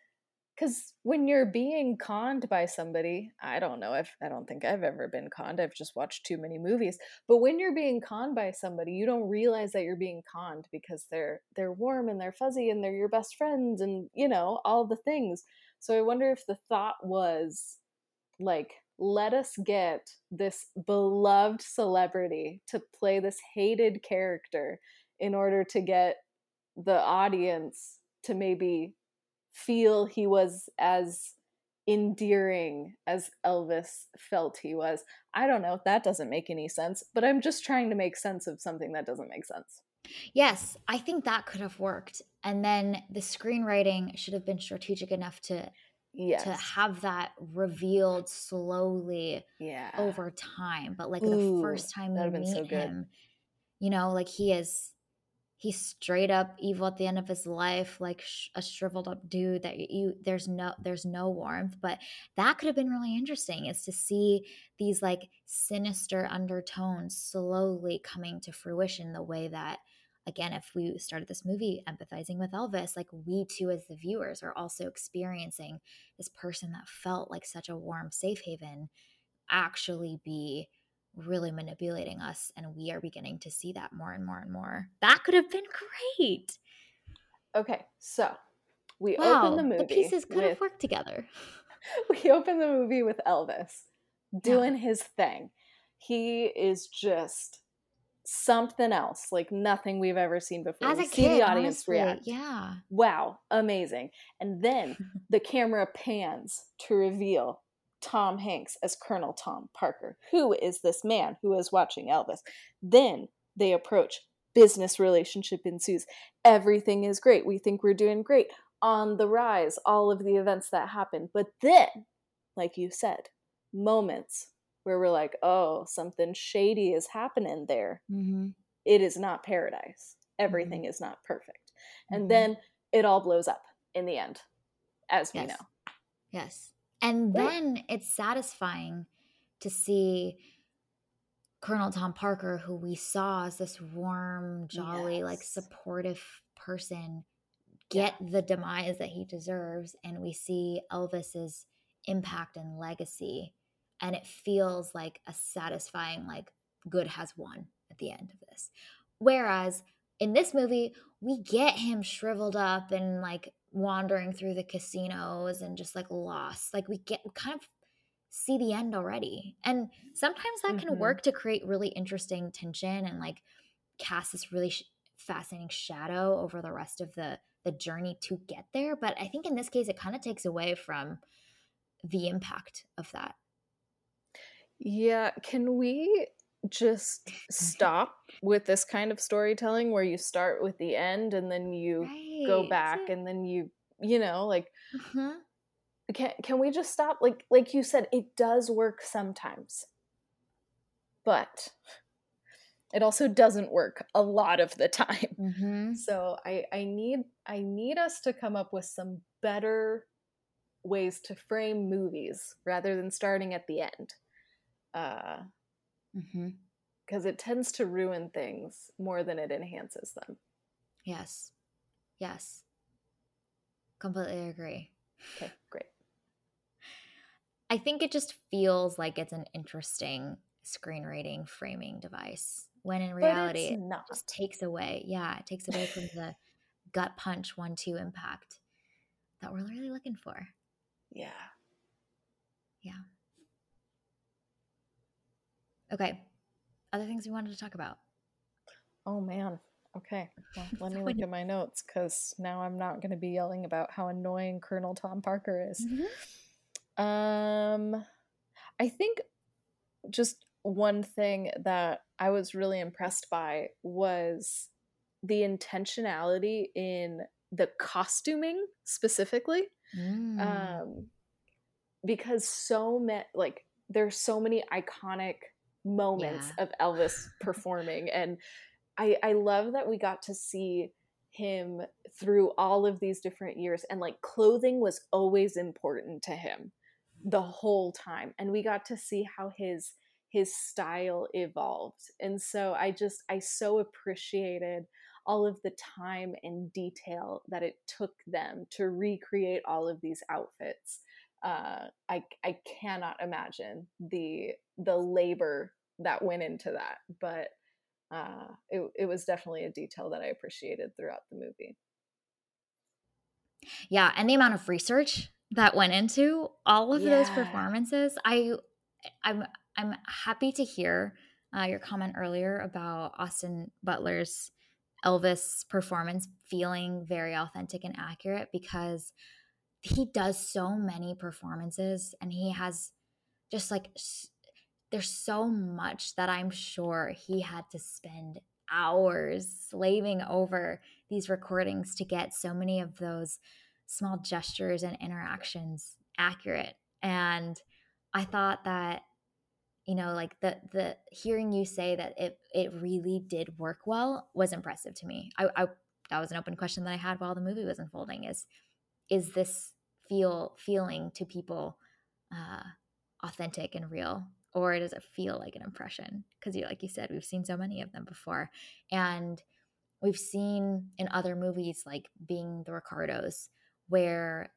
because when you're being conned by somebody i don't know if i don't think i've ever been conned i've just watched too many movies but when you're being conned by somebody you don't realize that you're being conned because they're they're warm and they're fuzzy and they're your best friends and you know all the things. So i wonder if the thought was like let us get this beloved celebrity to play this hated character in order to get the audience to maybe feel he was as endearing as Elvis felt he was. I don't know. That doesn't make any sense, but I'm just trying to make sense of something that doesn't make sense. Yes, I think that could have worked. And then the screenwriting should have been strategic enough to yes. to have that revealed slowly yeah. over time. But like Ooh, the first time you meet so him, you know, like he is he's straight up evil at the end of his life like sh- a shriveled up dude that you there's no there's no warmth. But that could have been really interesting is to see these like sinister undertones slowly coming to fruition the way that again if we started this movie empathizing with elvis like we too as the viewers are also experiencing this person that felt like such a warm safe haven actually be really manipulating us and we are beginning to see that more and more and more. That could have been great. Okay so we wow, open the movie the pieces could with, have worked together. we open the movie with elvis doing yeah. his thing. He is just something else like nothing we've ever seen before. As we a see kid, the audience honestly, react. yeah. Wow amazing. And then the camera pans to reveal Tom Hanks as Colonel Tom Parker. Who is this man who is watching Elvis? Then they approach. Business relationship ensues. Everything is great. We think we're doing great. On the rise, all of the events that happen. But then, like you said, moments where we're like, oh, something shady is happening there. Mm-hmm. It is not paradise. Everything mm-hmm. is not perfect. And mm-hmm. then it all blows up in the end, as we know. Yes. And then it's satisfying to see Colonel Tom Parker, who we saw as this warm, jolly, yes. like supportive person, get yeah. the demise that he deserves. And we see Elvis's impact and legacy. And it feels like a satisfying, like, good has won at the end of this. Whereas in this movie, we get him shriveled up and like wandering through the casinos and just like lost. Like we get kind of see the end already. And sometimes that mm-hmm. can work to create really interesting tension and like cast this really sh- fascinating shadow over the rest of the the journey to get there, but I think in this case it kind of takes away from the impact of that. Yeah, can we just stop with this kind of storytelling where you start with the end and then you right. go back and then you you know like mm-hmm. can can we just stop like like you said it does work sometimes but it also doesn't work a lot of the time mm-hmm. so I, I need i need us to come up with some better ways to frame movies rather than starting at the end uh mm-hmm because it tends to ruin things more than it enhances them. Yes. Yes. Completely agree. Okay, great. I think it just feels like it's an interesting screenwriting framing device when in reality it just takes away, yeah, it takes away from the gut punch one two impact that we're really looking for. Yeah. Yeah. Okay other things we wanted to talk about? Oh man. Okay. Well, let me look at my notes because now I'm not going to be yelling about how annoying Colonel Tom Parker is. Mm-hmm. Um, I think just one thing that I was really impressed by was the intentionality in the costuming specifically. Mm. Um, because so many, like, there's so many iconic moments yeah. of Elvis performing. And I, I love that we got to see him through all of these different years and like clothing was always important to him the whole time and we got to see how his his style evolved and so i just i so appreciated all of the time and detail that it took them to recreate all of these outfits uh, I I cannot imagine the the labor that went into that, but uh, it it was definitely a detail that I appreciated throughout the movie. Yeah, and the amount of research that went into all of yeah. those performances, I I'm I'm happy to hear uh, your comment earlier about Austin Butler's Elvis performance feeling very authentic and accurate because he does so many performances and he has just like there's so much that I'm sure he had to spend hours slaving over these recordings to get so many of those small gestures and interactions accurate. And i thought that you know like the the hearing you say that it it really did work well was impressive to me. I, I that was an open question that i had while the movie was unfolding is is this feel feeling to people uh, authentic and real or does it feel like an impression because you like you said we've seen so many of them before and we've seen in other movies like being the ricardos where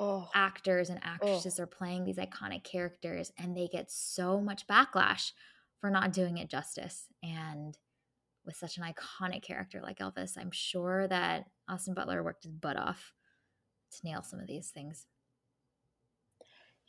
oh. actors and actresses oh. are playing these iconic characters and they get so much backlash for not doing it justice and with such an iconic character like elvis i'm sure that austin butler worked his butt off to nail some of these things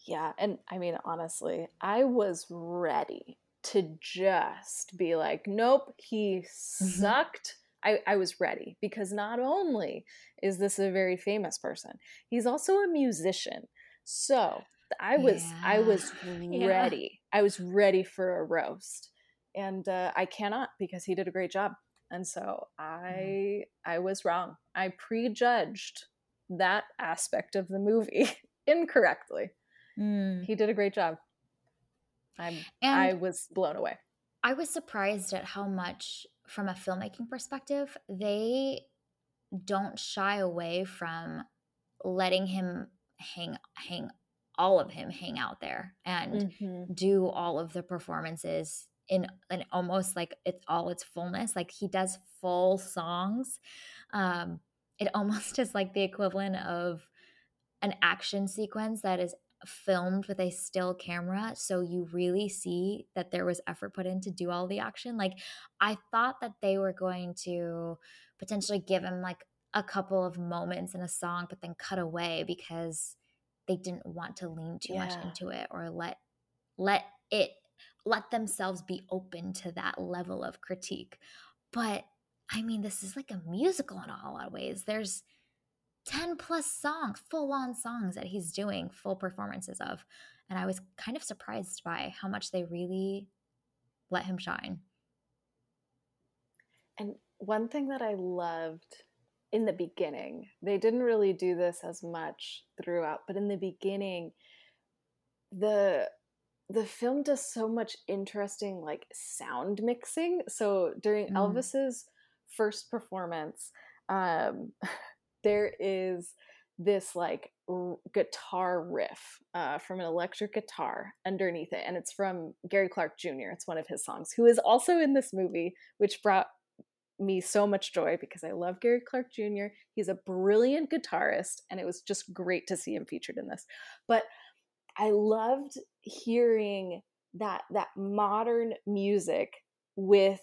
yeah, and I mean honestly, I was ready to just be like, nope, he mm-hmm. sucked. I, I was ready because not only is this a very famous person, he's also a musician. So I was yeah. I was ready. Yeah. I was ready for a roast. And uh, I cannot because he did a great job. And so I I was wrong. I prejudged that aspect of the movie incorrectly. Mm. He did a great job. I'm and I was blown away. I was surprised at how much from a filmmaking perspective they don't shy away from letting him hang hang all of him hang out there and mm-hmm. do all of the performances in an almost like it's all its fullness like he does full songs um it almost is like the equivalent of an action sequence that is filmed with a still camera so you really see that there was effort put in to do all the action like i thought that they were going to potentially give him like a couple of moments in a song but then cut away because they didn't want to lean too yeah. much into it or let let it let themselves be open to that level of critique but i mean this is like a musical in a lot of ways there's 10 plus songs, full on songs that he's doing full performances of. And I was kind of surprised by how much they really let him shine. And one thing that I loved in the beginning, they didn't really do this as much throughout, but in the beginning, the the film does so much interesting like sound mixing. So during mm. Elvis's first performance, um, there is this like r- guitar riff uh, from an electric guitar underneath it, and it's from Gary Clark Jr. It's one of his songs, who is also in this movie, which brought me so much joy because I love Gary Clark Jr. He's a brilliant guitarist, and it was just great to see him featured in this. But I loved hearing that that modern music with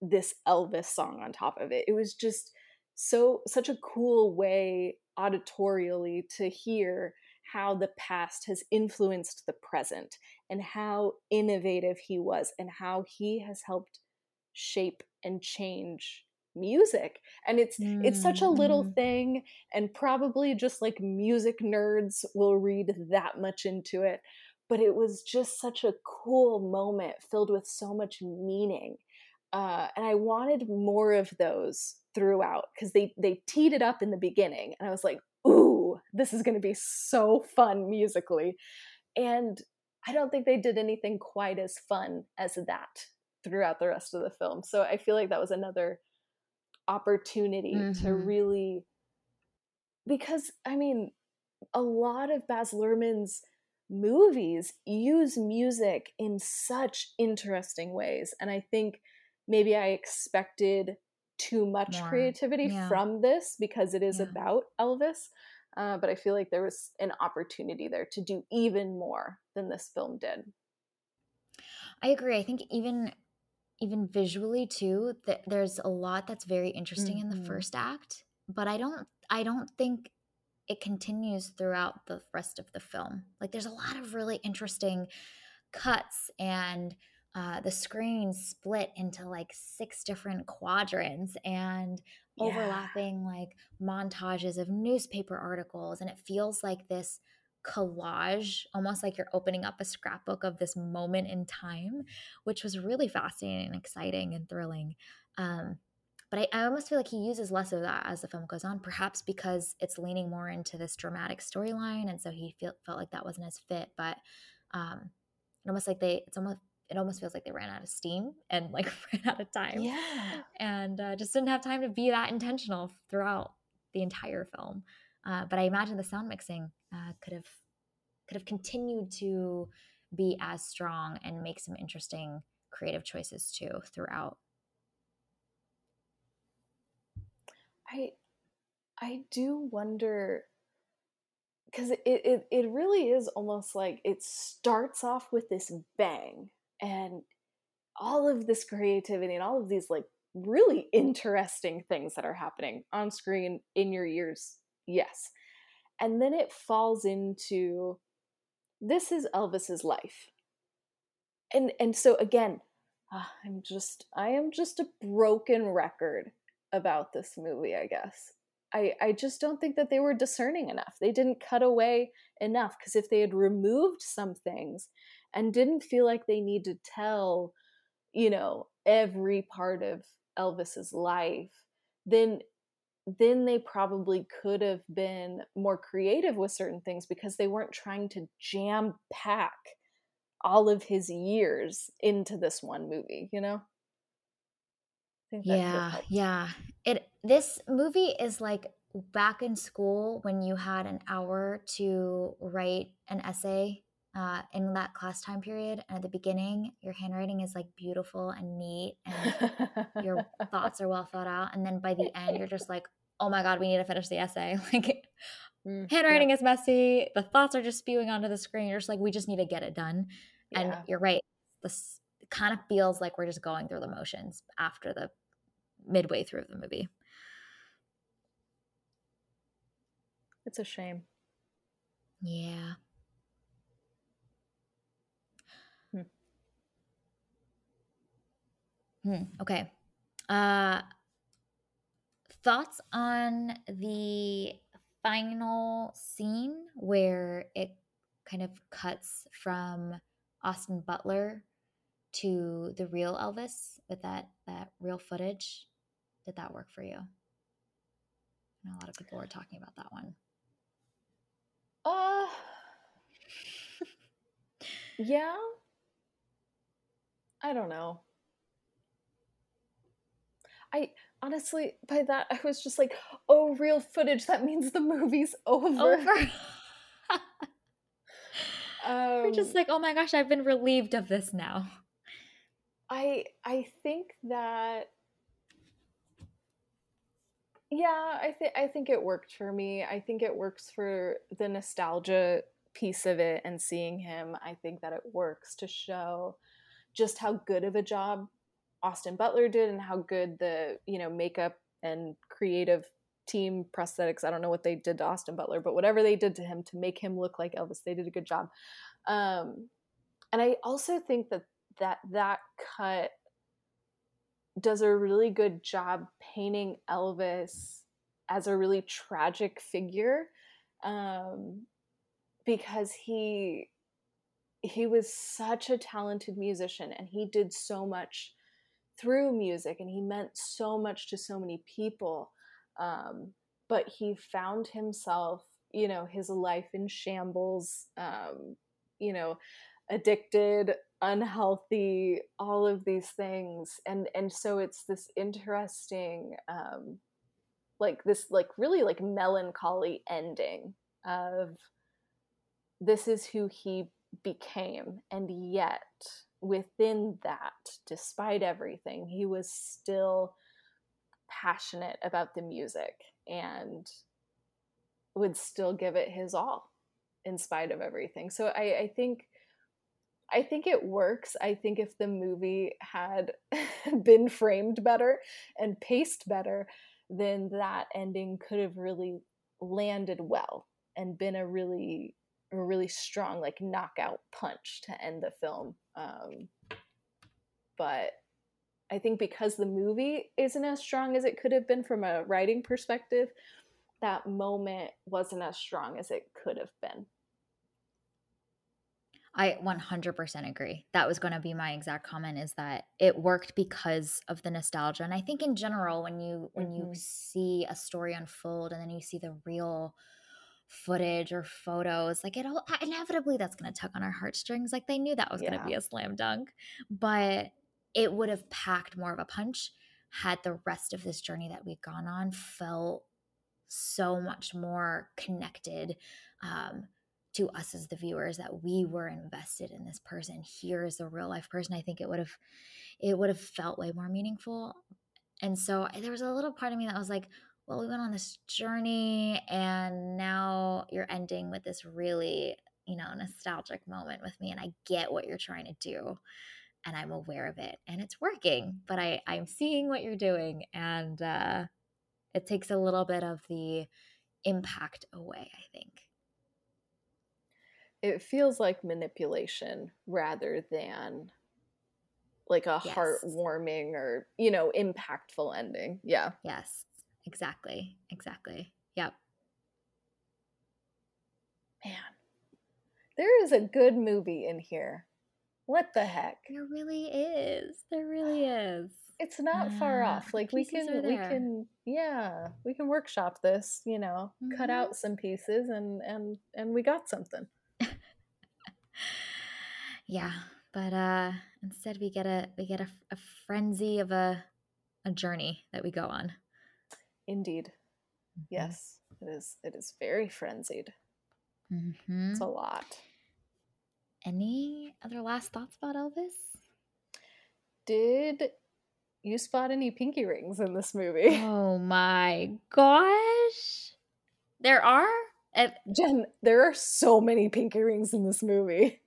this Elvis song on top of it. It was just so such a cool way auditorially to hear how the past has influenced the present and how innovative he was and how he has helped shape and change music and it's mm-hmm. it's such a little mm-hmm. thing and probably just like music nerds will read that much into it but it was just such a cool moment filled with so much meaning uh, and i wanted more of those throughout because they they teed it up in the beginning and i was like ooh this is going to be so fun musically and i don't think they did anything quite as fun as that throughout the rest of the film so i feel like that was another opportunity mm-hmm. to really because i mean a lot of baz luhrmann's movies use music in such interesting ways and i think maybe i expected too much More. creativity yeah. from this because it is yeah. about elvis uh, but i feel like there was an opportunity there to do even more than this film did i agree i think even even visually too that there's a lot that's very interesting mm-hmm. in the mm-hmm. first act but i don't i don't think it continues throughout the rest of the film like there's a lot of really interesting cuts and uh, the screen split into like six different quadrants and yeah. overlapping like montages of newspaper articles and it feels like this collage, almost like you're opening up a scrapbook of this moment in time, which was really fascinating and exciting and thrilling. Um, but I, I, almost feel like he uses less of that as the film goes on, perhaps because it's leaning more into this dramatic storyline, and so he feel, felt like that wasn't as fit. But um, almost like they, it's almost it almost feels like they ran out of steam and like ran out of time. Yeah, and uh, just didn't have time to be that intentional throughout the entire film. Uh, but I imagine the sound mixing uh, could have could have continued to be as strong and make some interesting creative choices too throughout. I I do wonder because it, it it really is almost like it starts off with this bang and all of this creativity and all of these like really interesting things that are happening on screen in your ears yes. And then it falls into this is elvis's life. And and so again uh, i'm just i am just a broken record about this movie i guess. I i just don't think that they were discerning enough. They didn't cut away enough because if they had removed some things and didn't feel like they need to tell you know every part of elvis's life then then they probably could have been more creative with certain things because they weren't trying to jam pack all of his years into this one movie, you know? yeah, yeah. It this movie is like back in school when you had an hour to write an essay uh, in that class time period. And at the beginning, your handwriting is like beautiful and neat, and your thoughts are well thought out. And then by the end, you're just like, oh my god, we need to finish the essay. Like mm, handwriting yeah. is messy. The thoughts are just spewing onto the screen. You're just like, we just need to get it done. Yeah. And you're right. This kind of feels like we're just going through the motions after the midway through the movie. It's a shame. Yeah. Hmm. Okay. Uh thoughts on the final scene where it kind of cuts from Austin Butler to the real Elvis with that that real footage. Did that work for you? Know a lot of people were talking about that one. Uh yeah. I don't know. I honestly, by that, I was just like, oh, real footage. That means the movie's over. Over. um, We're just like, oh my gosh, I've been relieved of this now. I I think that yeah, I think I think it worked for me. I think it works for the nostalgia piece of it and seeing him. I think that it works to show just how good of a job Austin Butler did and how good the, you know, makeup and creative team prosthetics, I don't know what they did to Austin Butler, but whatever they did to him to make him look like Elvis, they did a good job. Um, and I also think that that that cut does a really good job painting Elvis as a really tragic figure um, because he he was such a talented musician and he did so much through music and he meant so much to so many people um, but he found himself you know his life in shambles um, you know addicted unhealthy all of these things. And and so it's this interesting um like this like really like melancholy ending of this is who he became and yet within that despite everything he was still passionate about the music and would still give it his all in spite of everything so i i think I think it works. I think if the movie had been framed better and paced better, then that ending could have really landed well and been a really a really strong like knockout punch to end the film. Um, but I think because the movie isn't as strong as it could have been from a writing perspective, that moment wasn't as strong as it could have been. I 100% agree. That was going to be my exact comment is that it worked because of the nostalgia. And I think in general when you when mm-hmm. you see a story unfold and then you see the real footage or photos, like it all inevitably that's going to tug on our heartstrings. Like they knew that was yeah. going to be a slam dunk, but it would have packed more of a punch had the rest of this journey that we've gone on felt so much more connected um, to us as the viewers that we were invested in this person here is the real life person i think it would have it would have felt way more meaningful and so there was a little part of me that was like well we went on this journey and now you're ending with this really you know nostalgic moment with me and i get what you're trying to do and i'm aware of it and it's working but i i'm seeing what you're doing and uh it takes a little bit of the impact away i think. It feels like manipulation rather than like a yes. heartwarming or you know impactful ending yeah. Yes exactly exactly yep. Man there is a good movie in here. What the heck? There really is there really is. It's not uh, far off like we can we can yeah we can workshop this you know mm-hmm. cut out some pieces and and and we got something. Yeah, but uh instead we get a we get a, a frenzy of a a journey that we go on. Indeed. Mm-hmm. Yes, it is it is very frenzied. Mm-hmm. It's a lot. Any other last thoughts about Elvis? Did you spot any pinky rings in this movie? Oh my gosh. There are? Jen, there are so many pinky rings in this movie.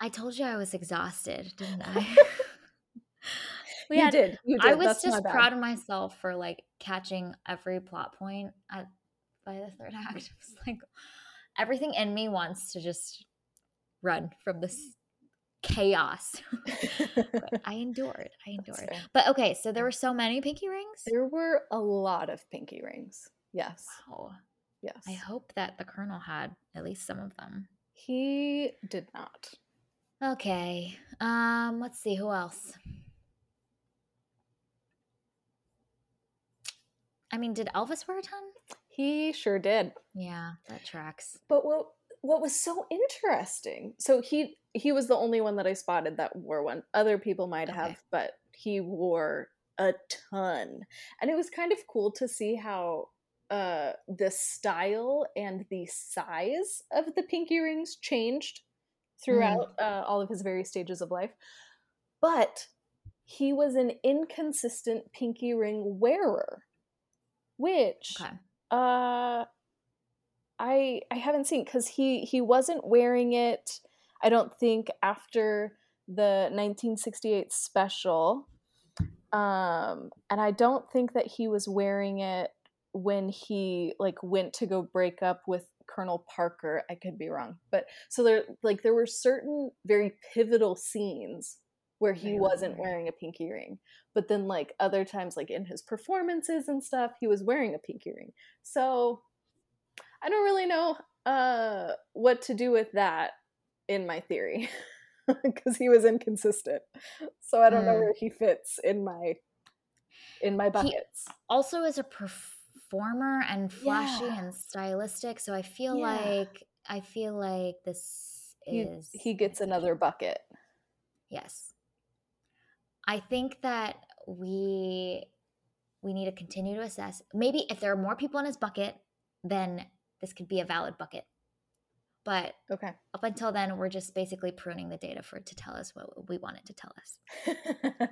I told you I was exhausted, didn't I? we you had, did. You did. I was That's just proud of myself for like catching every plot point at, by the third act. It was like everything in me wants to just run from this chaos. I endured. I endured. But okay, so there were so many pinky rings. There were a lot of pinky rings. Yes. Wow. Yes. I hope that the colonel had at least some of them. He did not. Okay. Um, let's see who else. I mean, did Elvis wear a ton? He sure did. Yeah, that tracks. But what what was so interesting. So he he was the only one that I spotted that wore one. Other people might okay. have, but he wore a ton. And it was kind of cool to see how uh the style and the size of the pinky rings changed throughout mm. uh, all of his various stages of life. But he was an inconsistent pinky ring wearer, which okay. uh I I haven't seen because he he wasn't wearing it. I don't think after the 1968 special, um, and I don't think that he was wearing it when he like went to go break up with Colonel Parker. I could be wrong, but so there like there were certain very pivotal scenes where he wasn't wearing a pinky ring, but then like other times, like in his performances and stuff, he was wearing a pinky ring. So I don't really know uh, what to do with that in my theory because he was inconsistent. So I don't mm. know where he fits in my in my buckets. He also is a performer and flashy yeah. and stylistic, so I feel yeah. like I feel like this is he, he gets another bucket. Yes. I think that we we need to continue to assess. Maybe if there are more people in his bucket, then this could be a valid bucket. But okay. up until then, we're just basically pruning the data for it to tell us what we want it to tell us,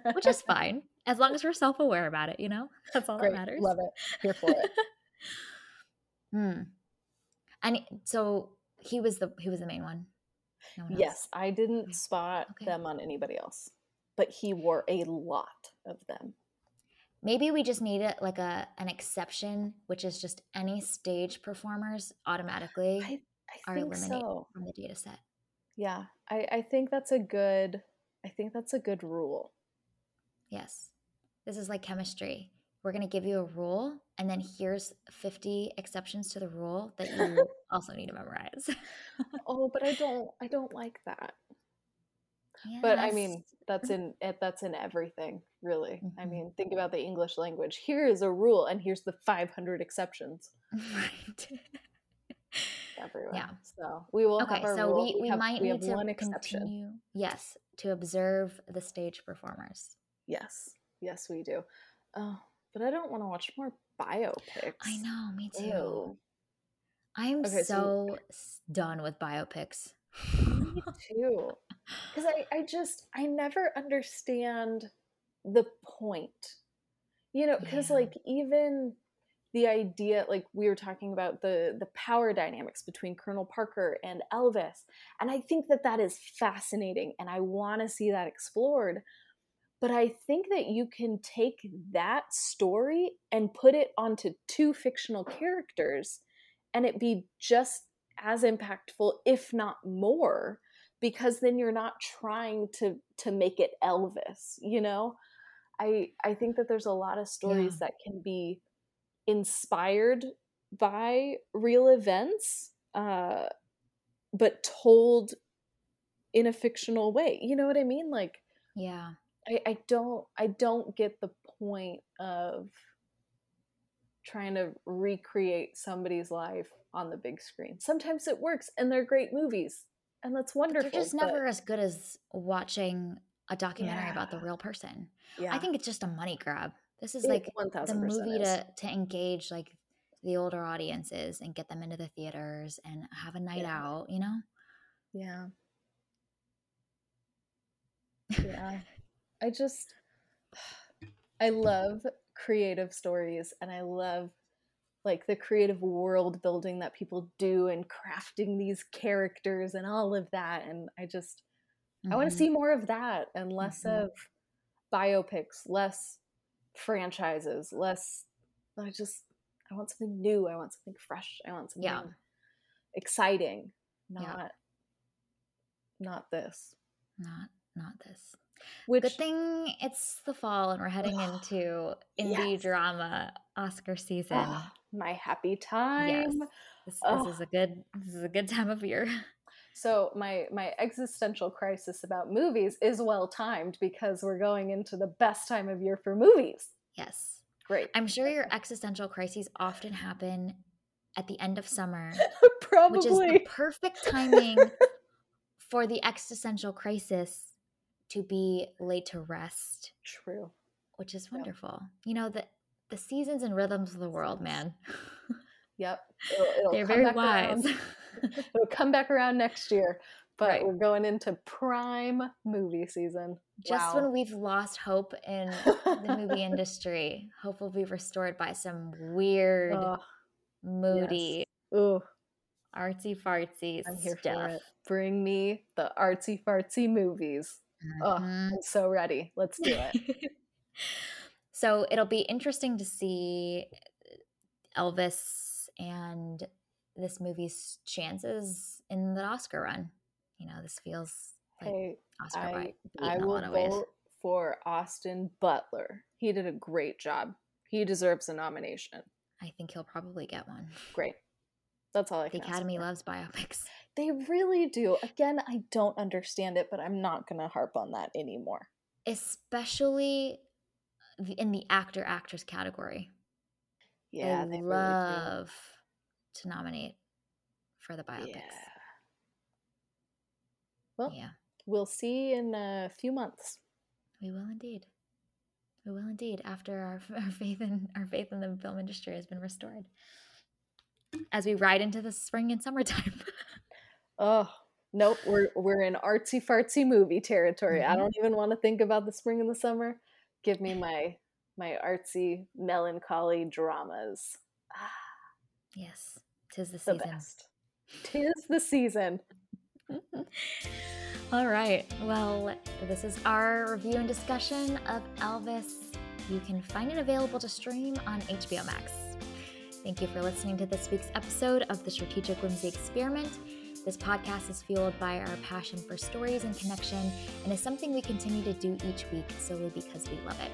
which is fine as long as we're self aware about it. You know, that's all Great. that matters. Love it. Here for it. hmm. And so he was the he was the main one. No one yes, I didn't spot okay. them on anybody else, but he wore a lot of them. Maybe we just need it like a an exception which is just any stage performers automatically I, I are eliminated so. from the data set. Yeah I, I think that's a good i think that's a good rule. Yes. This is like chemistry. We're going to give you a rule and then here's 50 exceptions to the rule that you also need to memorize. Oh but i don't i don't like that yes. but i mean that's in eh, that's in everything really. Mm-hmm. i mean think about the english language. Here is a rule and here's the 500 exceptions. Right. Everywhere. Yeah. So we will okay so rule. we, we, have, might we need to one exception. continue yes to observe the stage performers. Yes. Yes we do. Oh but i don't want to watch more biopics. i know me too. Ew. i'm okay, so, so done with biopics. Me too because I, I just i never understand the point you know because yeah. like even the idea like we were talking about the the power dynamics between colonel parker and elvis and i think that that is fascinating and i want to see that explored but i think that you can take that story and put it onto two fictional characters and it be just as impactful if not more because then you're not trying to to make it Elvis, you know? I I think that there's a lot of stories yeah. that can be inspired by real events uh but told in a fictional way. You know what I mean? Like Yeah. I I don't I don't get the point of trying to recreate somebody's life on the big screen. Sometimes it works and they're great movies and that's wonderful. But they're just but... never as good as watching a documentary yeah. about the real person. Yeah. I think it's just a money grab. This is like the movie is. to to engage like the older audiences and get them into the theaters and have a night yeah. out, you know? Yeah. Yeah. I just I love creative stories and I love like the creative world building that people do and crafting these characters and all of that and i just mm-hmm. i want to see more of that and less mm-hmm. of biopics less franchises less i just i want something new i want something fresh i want something yeah. exciting not yeah. not this not not this which, Good thing it's the fall and we're heading into indie yes. drama Oscar season. Oh, my happy time. Yes. This, this is a good this is a good time of year. So my my existential crisis about movies is well timed because we're going into the best time of year for movies. Yes. Great. I'm sure your existential crises often happen at the end of summer. Probably. Which is the perfect timing for the existential crisis to be laid to rest. True. Which is wonderful. Yep. You know, the the seasons and rhythms of the world, man. Yep. It'll, it'll They're very wise. it'll come back around next year. But right. we're going into prime movie season. Just wow. when we've lost hope in the movie industry, hope will be restored by some weird, oh, moody, yes. Ooh. artsy fartsy I'm here stuff. For it. Bring me the artsy fartsy movies. Oh, I'm so ready. Let's do it. so it'll be interesting to see uh, Elvis and this movie's chances in the Oscar run. You know, this feels like hey, Oscar I, I will vote ways. for Austin Butler. He did a great job. He deserves a nomination. I think he'll probably get one. Great. That's all I The Academy loves biopics. They really do. Again, I don't understand it, but I'm not going to harp on that anymore. Especially in the actor actress category. Yeah, they, they love really to nominate for the biopics. Yeah. Well, yeah. we'll see in a few months. We will indeed. We will indeed. After our, our faith in our faith in the film industry has been restored, as we ride into the spring and summertime. oh nope, we're we're in artsy fartsy movie territory. Mm-hmm. I don't even want to think about the spring and the summer. Give me my my artsy melancholy dramas. yes, tis the season. The best. Tis the season. All right. Well, this is our review and discussion of Elvis. You can find it available to stream on HBO Max. Thank you for listening to this week's episode of the Strategic Whimsy Experiment. This podcast is fueled by our passion for stories and connection and is something we continue to do each week solely because we love it.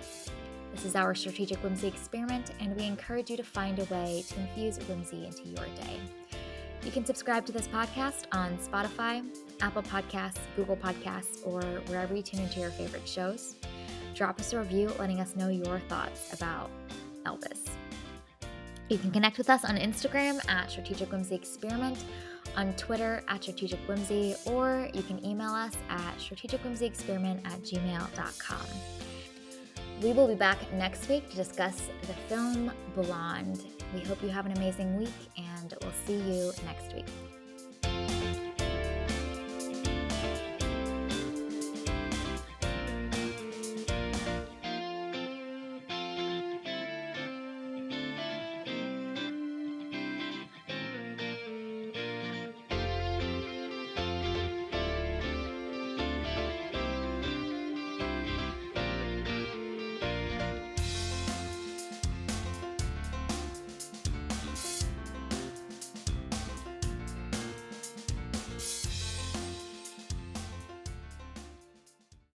This is our Strategic Whimsy Experiment, and we encourage you to find a way to infuse whimsy into your day. You can subscribe to this podcast on Spotify, Apple Podcasts, Google Podcasts, or wherever you tune into your favorite shows. Drop us a review letting us know your thoughts about Elvis. You can connect with us on Instagram at Strategic Whimsy Experiment, on Twitter at Strategic Whimsy, or you can email us at strategicwhimsyexperiment at gmail.com. We will be back next week to discuss the film Blonde. We hope you have an amazing week, and we'll see you next week.